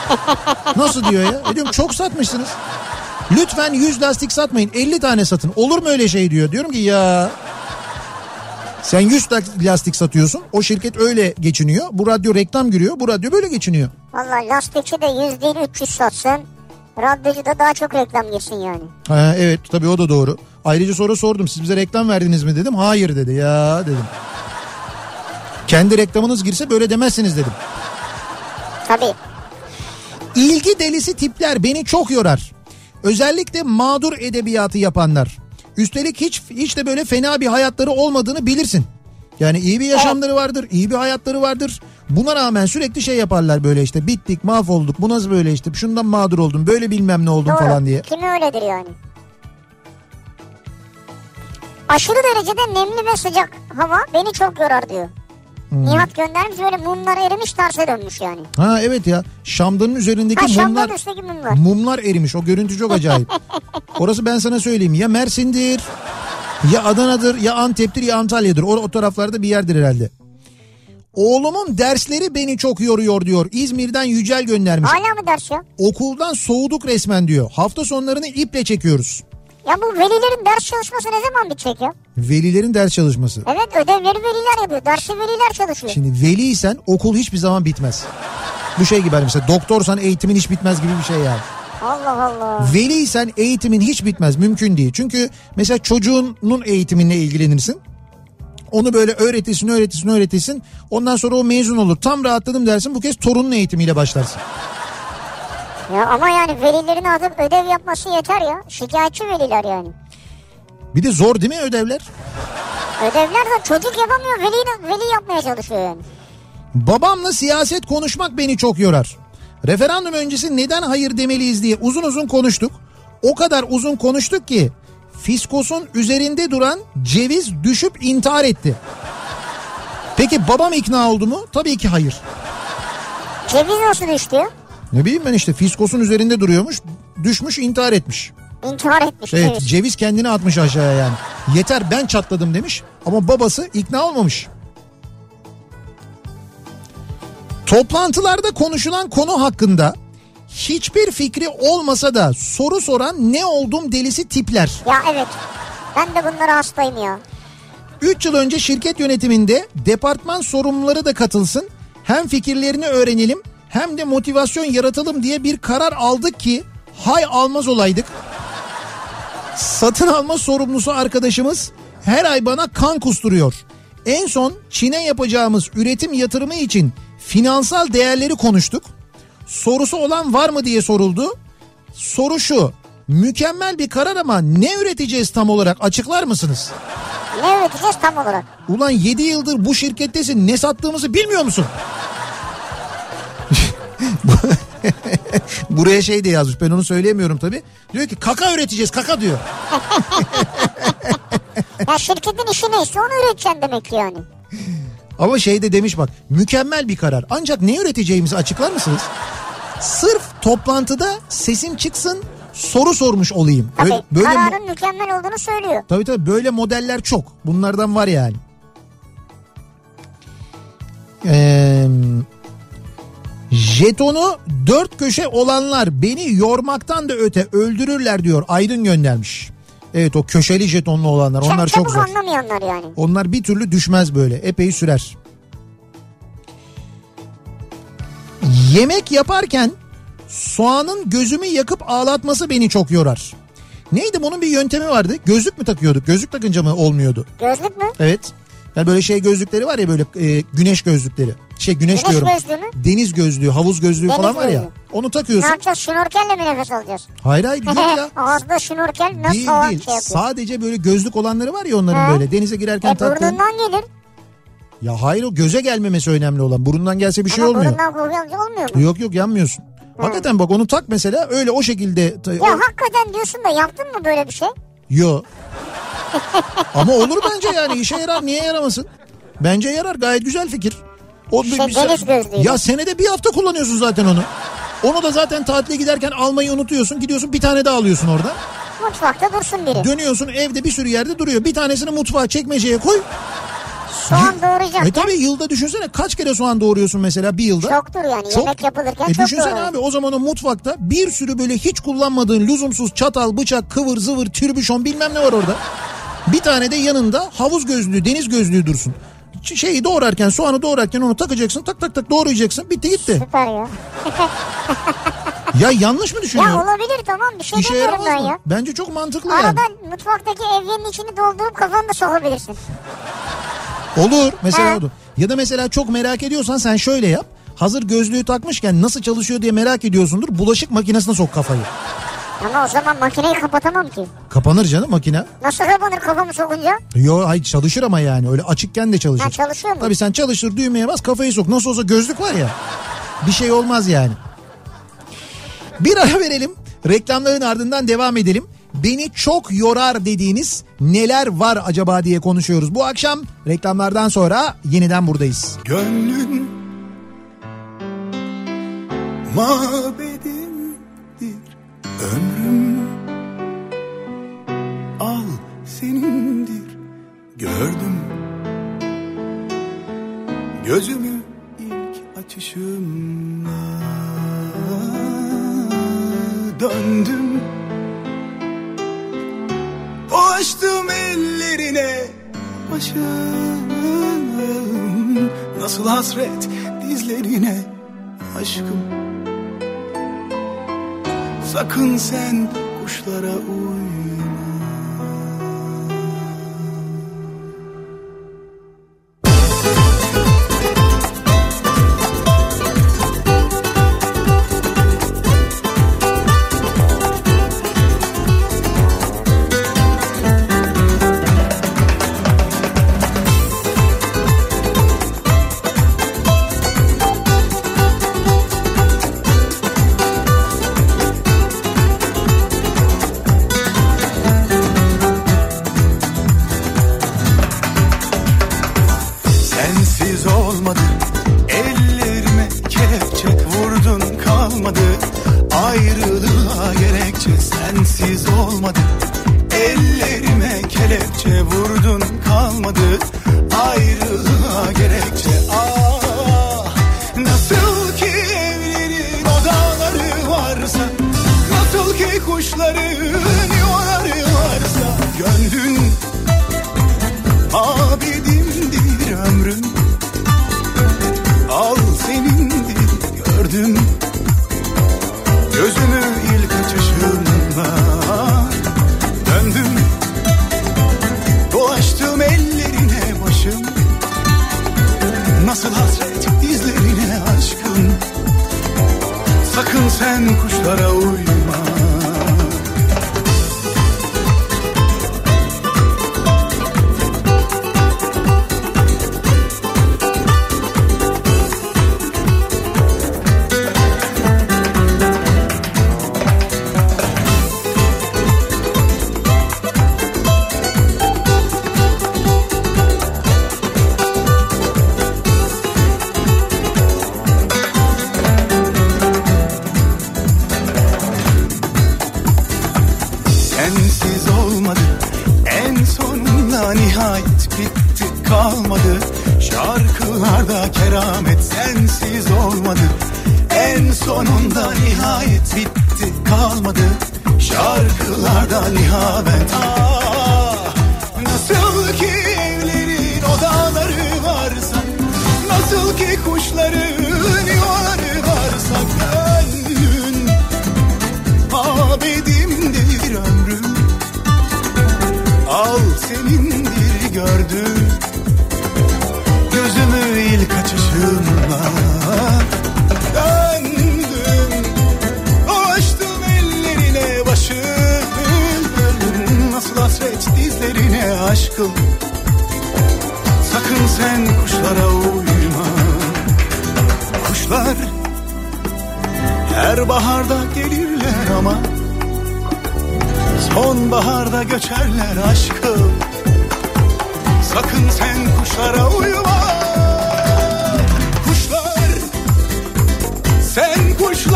Nasıl diyor ya? E diyorum çok satmışsınız. Lütfen 100 lastik satmayın 50 tane satın. Olur mu öyle şey diyor. Diyorum ki ya sen 100 lastik satıyorsun. O şirket öyle geçiniyor. Bu radyo reklam giriyor. Bu radyo böyle geçiniyor. Vallahi lastikçi de 100 değil 300 satsın. Radyocu da daha çok reklam girsin yani. Ha, evet tabii o da doğru. Ayrıca sonra sordum siz bize reklam verdiniz mi dedim. Hayır dedi ya dedim. Kendi reklamınız girse böyle demezsiniz dedim. Tabii. İlgi delisi tipler beni çok yorar. Özellikle mağdur edebiyatı yapanlar. Üstelik hiç hiç de böyle fena bir hayatları olmadığını bilirsin. Yani iyi bir yaşamları vardır, iyi bir hayatları vardır. Buna rağmen sürekli şey yaparlar böyle işte bittik, mahvolduk, bu nasıl böyle işte, şundan mağdur oldum, böyle bilmem ne oldum Doğru. falan diye. Kimi öyledir yani. Aşırı derecede nemli ve sıcak hava beni çok yorar diyor. Hmm. Nihat göndermiş böyle mumlar erimiş terse dönmüş yani. Ha evet ya Şamdanın üzerindeki Ha mumlar mumlar. mumlar erimiş o görüntü çok acayip. Orası ben sana söyleyeyim ya Mersin'dir ya Adana'dır ya Antep'tir ya Antalya'dır o, o taraflarda bir yerdir herhalde. Oğlumun dersleri beni çok yoruyor diyor. İzmir'den Yücel göndermiş. Hala mı ders ya? Okuldan soğuduk resmen diyor. Hafta sonlarını iple çekiyoruz. Ya bu velilerin ders çalışması ne zaman bitecek ya? Velilerin ders çalışması. Evet ödevleri veliler yapıyor. Dersi veliler çalışıyor. Şimdi veliysen okul hiçbir zaman bitmez. Bu şey gibi hani mesela doktorsan eğitimin hiç bitmez gibi bir şey yani. Allah Allah. Veliysen eğitimin hiç bitmez mümkün değil. Çünkü mesela çocuğunun eğitiminle ilgilenirsin. Onu böyle öğretirsin öğretirsin öğretirsin. Ondan sonra o mezun olur. Tam rahatladım dersin bu kez torunun eğitimiyle başlarsın. Ya ama yani velilerin adım ödev yapması yeter ya. Şikayetçi veliler yani. Bir de zor değil mi ödevler? Ödevler de çocuk yapamıyor. Veli, veli yapmaya çalışıyor yani. Babamla siyaset konuşmak beni çok yorar. Referandum öncesi neden hayır demeliyiz diye uzun uzun konuştuk. O kadar uzun konuştuk ki fiskosun üzerinde duran ceviz düşüp intihar etti. Peki babam ikna oldu mu? Tabii ki hayır. Ceviz nasıl düştü? Ne bileyim ben işte fiskosun üzerinde duruyormuş düşmüş intihar etmiş. İntihar etmiş Evet ceviz. ceviz kendini atmış aşağıya yani. Yeter ben çatladım demiş ama babası ikna olmamış. Toplantılarda konuşulan konu hakkında hiçbir fikri olmasa da soru soran ne oldum delisi tipler. Ya evet. Ben de bunlara hastayım ya. 3 yıl önce şirket yönetiminde departman sorumluları da katılsın. Hem fikirlerini öğrenelim hem de motivasyon yaratalım diye bir karar aldık ki hay almaz olaydık. Satın alma sorumlusu arkadaşımız her ay bana kan kusturuyor. En son Çin'e yapacağımız üretim yatırımı için finansal değerleri konuştuk. Sorusu olan var mı diye soruldu. Soru şu. Mükemmel bir karar ama ne üreteceğiz tam olarak açıklar mısınız? Ne üreteceğiz tam olarak? Ulan 7 yıldır bu şirkettesin ne sattığımızı bilmiyor musun? Buraya şey de yazmış ben onu söyleyemiyorum tabii. Diyor ki kaka üreteceğiz kaka diyor. Ya şirketin işi neyse onu üreteceksin demek ki yani. Ama şey de demiş bak mükemmel bir karar. Ancak ne üreteceğimizi açıklar mısınız? Sırf toplantıda sesim çıksın soru sormuş olayım. Tabii Böyle, böyle mo- kararın mükemmel olduğunu söylüyor. Tabii tabii böyle modeller çok. Bunlardan var yani. Ee, Jetonu dört köşe olanlar beni yormaktan da öte öldürürler diyor. Aydın göndermiş. Evet o köşeli jetonlu olanlar Çok onlar çok zor. anlamayanlar yani. Onlar bir türlü düşmez böyle. Epey sürer. Yemek yaparken soğanın gözümü yakıp ağlatması beni çok yorar. Neydi bunun bir yöntemi vardı. Gözlük mü takıyorduk? Gözlük takınca mı olmuyordu? Gözlük mü? Evet. Yani böyle şey gözlükleri var ya böyle e, güneş gözlükleri. Şey güneş, Güneş diyorum. gözlüğü mü? Deniz gözlüğü, havuz gözlüğü Deniz falan var ya. Onu Ne takıyorsun. yapacağız? Şnorkelle mi nefes alacağız? Hayır hayır yok ya. Ağızda şnorkel nasıl değil değil. şey yapıyor? Sadece böyle gözlük olanları var ya onların Ha. böyle denize girerken E taktığın. burnundan gelir. Ya hayır o göze gelmemesi önemli olan. Burundan gelse bir şey Ama olmuyor. burundan kokuyor olmuyor mu? Yok yok yanmıyorsun. Hakikaten bak onu tak mesela öyle o şekilde. Ya o- hakikaten diyorsun da yaptın mı böyle bir şey? Yo. Ama olur bence yani işe yarar niye yaramasın? Bence yarar gayet güzel fikir. O Şey, bir- deniz gözlüğü. Ya senede bir hafta kullanıyorsun zaten onu. Onu da zaten tatile giderken almayı unutuyorsun. Gidiyorsun bir tane daha alıyorsun orada. Mutfakta dursun biri. Dönüyorsun evde bir sürü yerde duruyor. Bir tanesini mutfağa çekmeceye koy. Soğan E doğrayacakken tabi yılda düşünsene kaç kere soğan doğuruyorsun mesela bir yılda. çoktur yani. Yemek yapılırken E çok düşünsene doğranır. abi o zaman o mutfakta bir sürü böyle hiç kullanmadığın lüzumsuz çatal, bıçak, kıvır zıvır, türbüşon bilmem ne var orada. Bir tane de yanında havuz gözlüğü, deniz gözlüğü dursun. Şeyi doğrarken, soğanı doğrarken onu takacaksın, tak tak tak doğrayacaksın. Bitti gitti. Süper ya. Ya yanlış mı Ya düşünüyorum? olabilir tamam bir şey İşe demiyorum ben ya. Bence çok mantıklı yani. Arada mutfaktaki evyenin içini doldurup kafanı da sokabilirsin. Olur mesela Ha. olur. Ya da mesela çok merak ediyorsan sen şöyle yap. Hazır gözlüğü takmışken nasıl çalışıyor diye merak ediyorsundur. Bulaşık makinesine sok kafayı. Ama o zaman makineyi kapatamam ki. Kapanır canım makine. Nasıl kapanır kafamı sokunca? Yo hayır çalışır ama yani öyle açıkken de çalışır. Ha, çalışıyor mu? Tabii sen çalıştır düğmeye bas kafayı sok. Nasıl olsa gözlük var ya. Bir şey olmaz yani. Bir ara verelim. Reklamların ardından devam edelim. Beni çok yorar dediğiniz neler var acaba diye konuşuyoruz. Bu akşam reklamlardan sonra yeniden buradayız. Gönlün mabedimdir ömrüm Al senindir. Gördüm Gözümü ilk açışımla. Döndüm Dolaştım ellerine başım Nasıl hasret dizlerine aşkım Sakın sen kuşlara uyma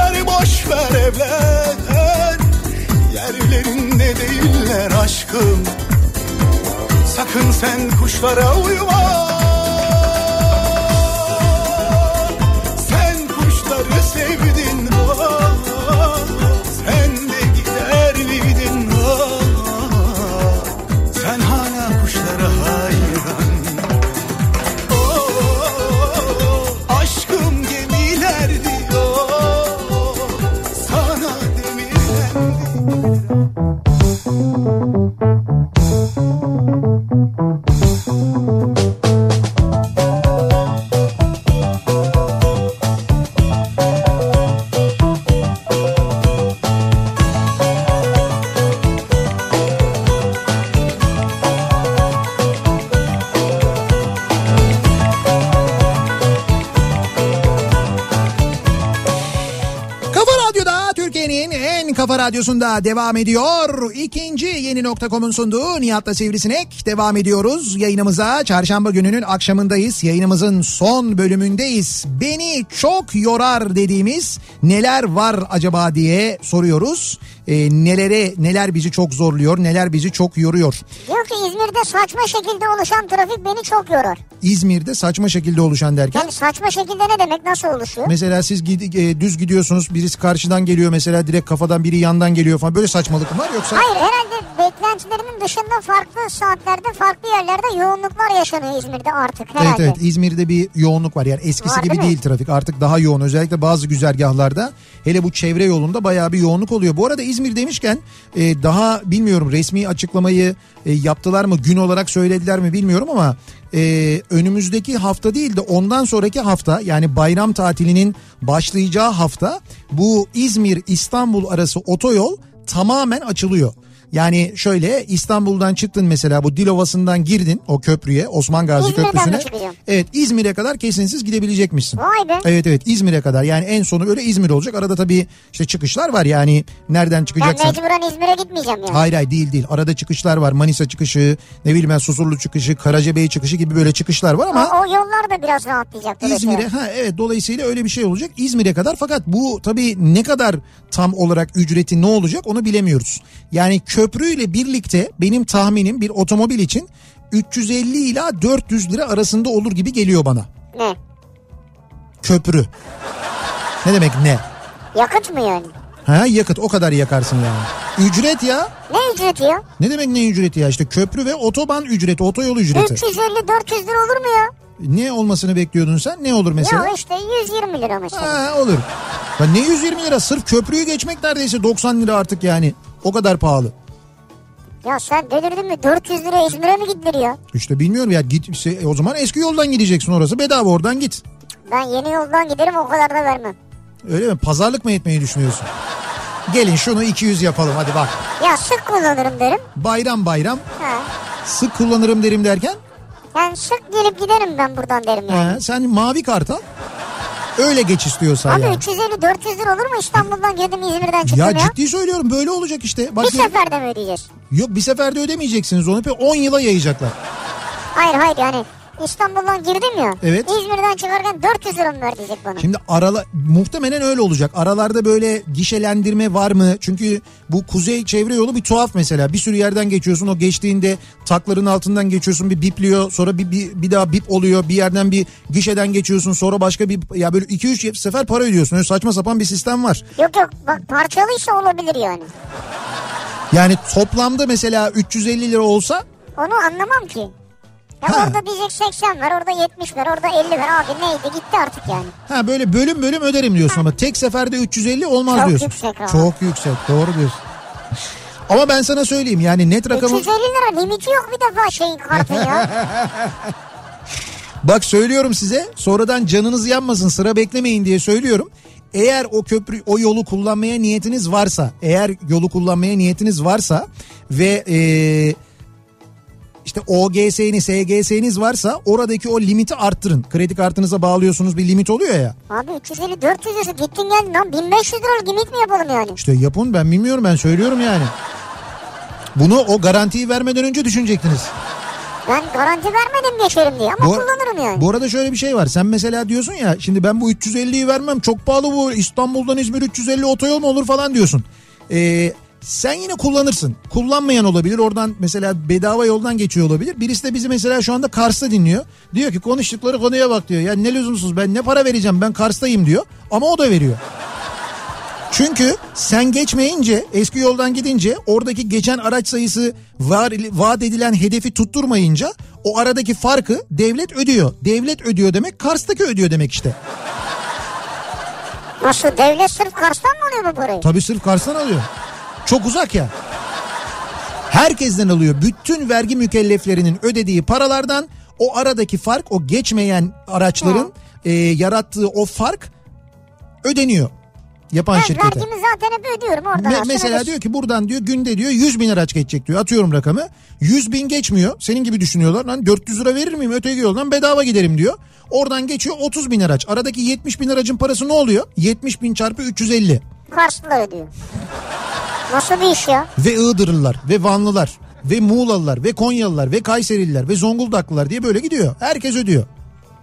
Kuşları boş ver evler. Yerlerinde değiller aşkım? Sakın sen kuşlara uyma radyosunda devam ediyor. İkinci yeni nokta.com'un sunduğu Nihat'la Sivrisinek devam ediyoruz. Yayınımıza çarşamba gününün akşamındayız. Yayınımızın son bölümündeyiz. Beni çok yorar dediğimiz neler var acaba diye soruyoruz. Ee, nelere neler bizi çok zorluyor, neler bizi çok yoruyor. Diyor ki İzmir'de saçma şekilde oluşan trafik beni çok yorar. İzmir'de saçma şekilde oluşan derken Yani saçma şekilde ne demek nasıl oluşuyor? Mesela siz gid- e, düz gidiyorsunuz birisi karşıdan geliyor mesela direkt kafadan biri yandan geliyor falan böyle saçmalık mı var yoksa? Hayır herhalde beklentilerimin dışında farklı saatlerde farklı yerlerde yoğunluklar yaşanıyor İzmir'de artık Evet herhalde. evet İzmir'de bir yoğunluk var yani eskisi Var gibi değil değil trafik artık daha yoğun özellikle bazı güzergahlarda hele bu çevre yolunda bayağı bir yoğunluk oluyor. Bu arada İzmir demişken e, daha bilmiyorum resmi açıklamayı e, yaptılar mı gün olarak söylediler mi bilmiyorum ama e, önümüzdeki hafta değil de ondan sonraki hafta yani bayram tatilinin başlayacağı hafta bu İzmir İstanbul arası otoyol tamamen açılıyor. Yani şöyle İstanbul'dan çıktın mesela bu Dilovası'ndan girdin o köprüye Osman Gazi İzmir'den mi Köprüsü'ne. Evet İzmir'e kadar kesinsiz gidebilecekmişsin. Vay be. Evet evet İzmir'e kadar yani en sonu öyle İzmir olacak. Arada tabii işte çıkışlar var yani nereden Ben çıkacaksın? mecburen İzmir'e gitmeyeceğim yani. Hayır hayır değil değil. Arada çıkışlar var. Manisa çıkışı, ne bileyim ben Susurlu çıkışı, Karacabey çıkışı gibi böyle çıkışlar var ama O, o yollar da biraz rahatlayacak. İzmir'e ha evet dolayısıyla öyle bir şey olacak İzmir'e kadar fakat bu tabii ne kadar tam olarak ücreti ne olacak onu bilemiyoruz. Yani köprüyle birlikte benim tahminim bir otomobil için 350 ila 400 lira arasında olur gibi geliyor bana. Ne? Köprü. Ne demek ne? Yakıt mı yani? Ha yakıt o kadar yakarsın yani. Ücret ya. Ne ücreti ya? Ne demek ne ücreti ya işte köprü ve otoban ücreti, otoyol ücreti. 350-400 lira olur mu ya? Ne olmasını bekliyordun sen? Ne olur mesela? Ya işte 120 lira mesela. Ha olur. Ya ne 120 lira sırf köprüyü geçmek neredeyse 90 lira artık yani. O kadar pahalı. Ya sen delirdin mi? 400 lira İzmir'e mi gidilir ya? İşte bilmiyorum ya git se- o zaman eski yoldan gideceksin orası bedava oradan git. Ben yeni yoldan giderim o kadar da vermem. Öyle mi? Pazarlık mı etmeyi düşünüyorsun? Gelin şunu 200 yapalım hadi bak. Ya sık kullanırım derim. Bayram bayram Ha. sık kullanırım derim derken Yani sık gelip giderim ben buradan derim yani. he, sen mavi kartal öyle geç istiyorsan Abi yani. 350-400 lira olur mu İstanbul'dan girdim İzmir'den çıktım Ya ya? ciddi söylüyorum böyle olacak işte. Bak Bir seferde mi ödeyeceğiz? Yok bir seferde ödemeyeceksiniz onu. 10 yıla yayacaklar. Hayır hayır yani İstanbul'dan girdim ya. Evet. İzmir'den çıkarken 400 lira mı ver diyecek bana? Şimdi arala muhtemelen öyle olacak. Aralarda böyle gişelendirme var mı? Çünkü bu kuzey çevre yolu bir tuhaf mesela. Bir sürü yerden geçiyorsun. O geçtiğinde takların altından geçiyorsun. Bir bipliyor. Sonra bir, bir, bir daha bip oluyor. Bir yerden bir gişeden geçiyorsun. Sonra başka bir ya böyle 2-3 sefer para ödüyorsun. Öyle saçma sapan bir sistem var. Yok yok bak parçalıysa olabilir yani. Yani toplamda mesela 350 lira olsa Onu anlamam ki. Ya Ha. orada diyecek 80 ver, orada 70 ver, orada 50 ver. Abi neydi gitti artık yani. ha böyle bölüm bölüm öderim diyorsun ama tek seferde 350 olmaz Çok diyorsun. yüksek abi. Çok yüksek doğru diyorsun. Ama ben sana söyleyeyim yani net rakamı 350 lira limiti yok bir defa şeyin kartın ya. bak söylüyorum size sonradan canınız yanmasın sıra beklemeyin diye söylüyorum. Eğer o köprü o yolu kullanmaya niyetiniz varsa eğer yolu kullanmaya niyetiniz varsa ve eee işte OGS'niz, SGS'niz varsa oradaki o limiti arttırın. Kredi kartınıza bağlıyorsunuz bir limit oluyor ya. Abi 350 400 lirası gittin geldin lan 1500 liralık limit mi yapalım yani? İşte yapın ben bilmiyorum ben söylüyorum yani. Bunu o garantiyi vermeden önce düşünecektiniz. Ben garanti vermedim geçerim diye ama Bu, kullanırım yani. bu arada şöyle bir şey var. Sen mesela diyorsun ya şimdi ben bu 350'yi vermem çok pahalı bu İstanbul'dan İzmir 350 otoyol mu olur falan diyorsun. Ee, sen yine kullanırsın. Kullanmayan olabilir. Oradan mesela bedava yoldan geçiyor olabilir. Birisi de bizi mesela şu anda Kars'ta dinliyor. Diyor ki konuştukları konuya bak diyor. Ya ne lüzumsuz ben ne para vereceğim ben Kars'tayım diyor. Ama o da veriyor. Çünkü sen geçmeyince eski yoldan gidince oradaki geçen araç sayısı var, vaat edilen hedefi tutturmayınca o aradaki farkı devlet ödüyor. Devlet ödüyor demek Kars'taki ödüyor demek işte. Nasıl devlet sırf Kars'tan mı alıyor bu parayı? Tabii sırf Kars'tan alıyor. Çok uzak ya. Herkesten alıyor. Bütün vergi mükelleflerinin ödediği paralardan o aradaki fark o geçmeyen araçların e, yarattığı o fark ödeniyor. Yapan Ben şirkete. vergimi zaten hep ödüyorum oradan. Me- mesela ödesin. diyor ki buradan diyor günde diyor 100 bin araç geçecek diyor. Atıyorum rakamı. 100 bin geçmiyor. Senin gibi düşünüyorlar. Lan 400 lira verir miyim? Öteki yoldan bedava giderim diyor. Oradan geçiyor 30 bin araç. Aradaki 70 bin aracın parası ne oluyor? 70 bin çarpı 350. Karslılar ödüyor. Nasıl bir iş ya? Ve Iğdırlılar ve Vanlılar ve Muğlalılar ve Konyalılar ve Kayserililer ve Zonguldaklılar diye böyle gidiyor. Herkes ödüyor.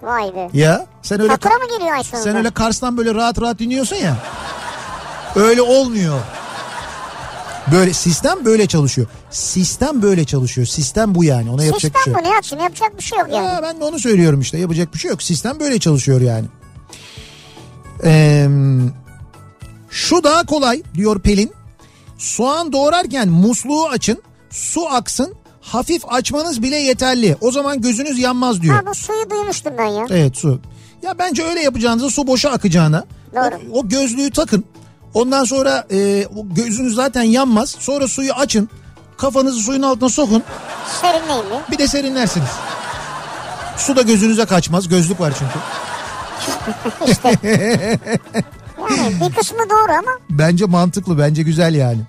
Vay be. Ya sen öyle Fatura mı geliyor ay sonunda? sen öyle Kars'tan böyle rahat rahat dinliyorsun ya. Öyle olmuyor. Böyle sistem böyle çalışıyor. Sistem böyle çalışıyor. Sistem bu yani. Ona yapacak bir şey Sistem bu ne yapayım yapacak bir şey yok yani. Ya ben de onu söylüyorum işte. Yapacak bir şey yok. Sistem böyle çalışıyor yani. Ee, şu daha kolay diyor Pelin. Soğan doğrarken musluğu açın. Su aksın. Hafif açmanız bile yeterli. O zaman gözünüz yanmaz diyor. Ha bu suyu duymuştum ben ya. Evet su. Ya bence öyle yapacağınıza su boşa akacağına. Doğru. O, o gözlüğü takın. Ondan sonra e, gözünüz zaten yanmaz. Sonra suyu açın. Kafanızı suyun altına sokun. Serinleyin bir. Bir de serinlersiniz. Su da gözünüze kaçmaz. Gözlük var çünkü. Yani bir kısmı doğru ama Bence mantıklı. Bence güzel yani.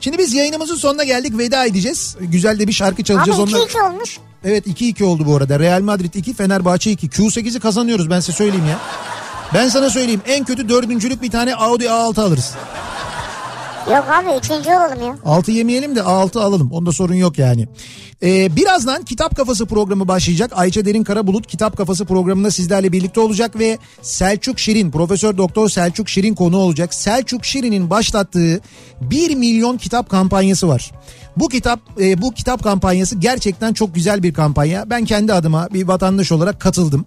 Şimdi biz yayınımızın sonuna geldik. Veda edeceğiz. Güzel de bir şarkı abi çalacağız. 2-2 olmuş. Evet 2-2 oldu bu arada. Real Madrid 2, Fenerbahçe 2. Q8'i kazanıyoruz ben size söyleyeyim ya. Ben sana söyleyeyim en kötü dördüncülük bir tane Audi A6 alırız. Yok abi üçüncü olalım ya. 6 yemeyelim de A6 alalım. Onda sorun yok yani. Ee, birazdan Kitap Kafası programı başlayacak. Ayça Derin Karabulut Kitap Kafası programında sizlerle birlikte olacak ve Selçuk Şirin, Profesör Doktor Selçuk Şirin konu olacak. Selçuk Şirin'in başlattığı 1 milyon kitap kampanyası var. Bu kitap e, bu kitap kampanyası gerçekten çok güzel bir kampanya. Ben kendi adıma bir vatandaş olarak katıldım.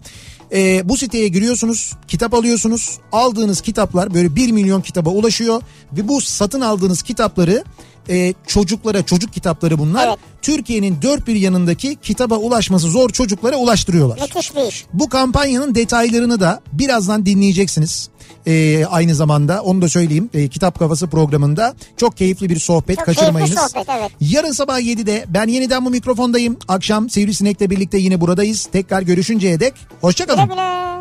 E, bu siteye giriyorsunuz, kitap alıyorsunuz. Aldığınız kitaplar böyle 1 milyon kitaba ulaşıyor ve bu satın aldığınız kitapları e, çocuklara, çocuk kitapları bunlar. Evet. Türkiye'nin dört bir yanındaki kitaba ulaşması zor çocuklara ulaştırıyorlar. Müthiş bir iş. Bu kampanyanın detaylarını da birazdan dinleyeceksiniz. Ee, aynı zamanda onu da söyleyeyim Ee, Kitap Kafası programında çok keyifli bir sohbet Çok kaçırmayınız. keyifli sohbet, evet. Yarın sabah 7'de ben yeniden bu mikrofondayım. Akşam Sivrisinek'le birlikte yine buradayız. Tekrar görüşünceye dek hoşçakalın. Güle güle.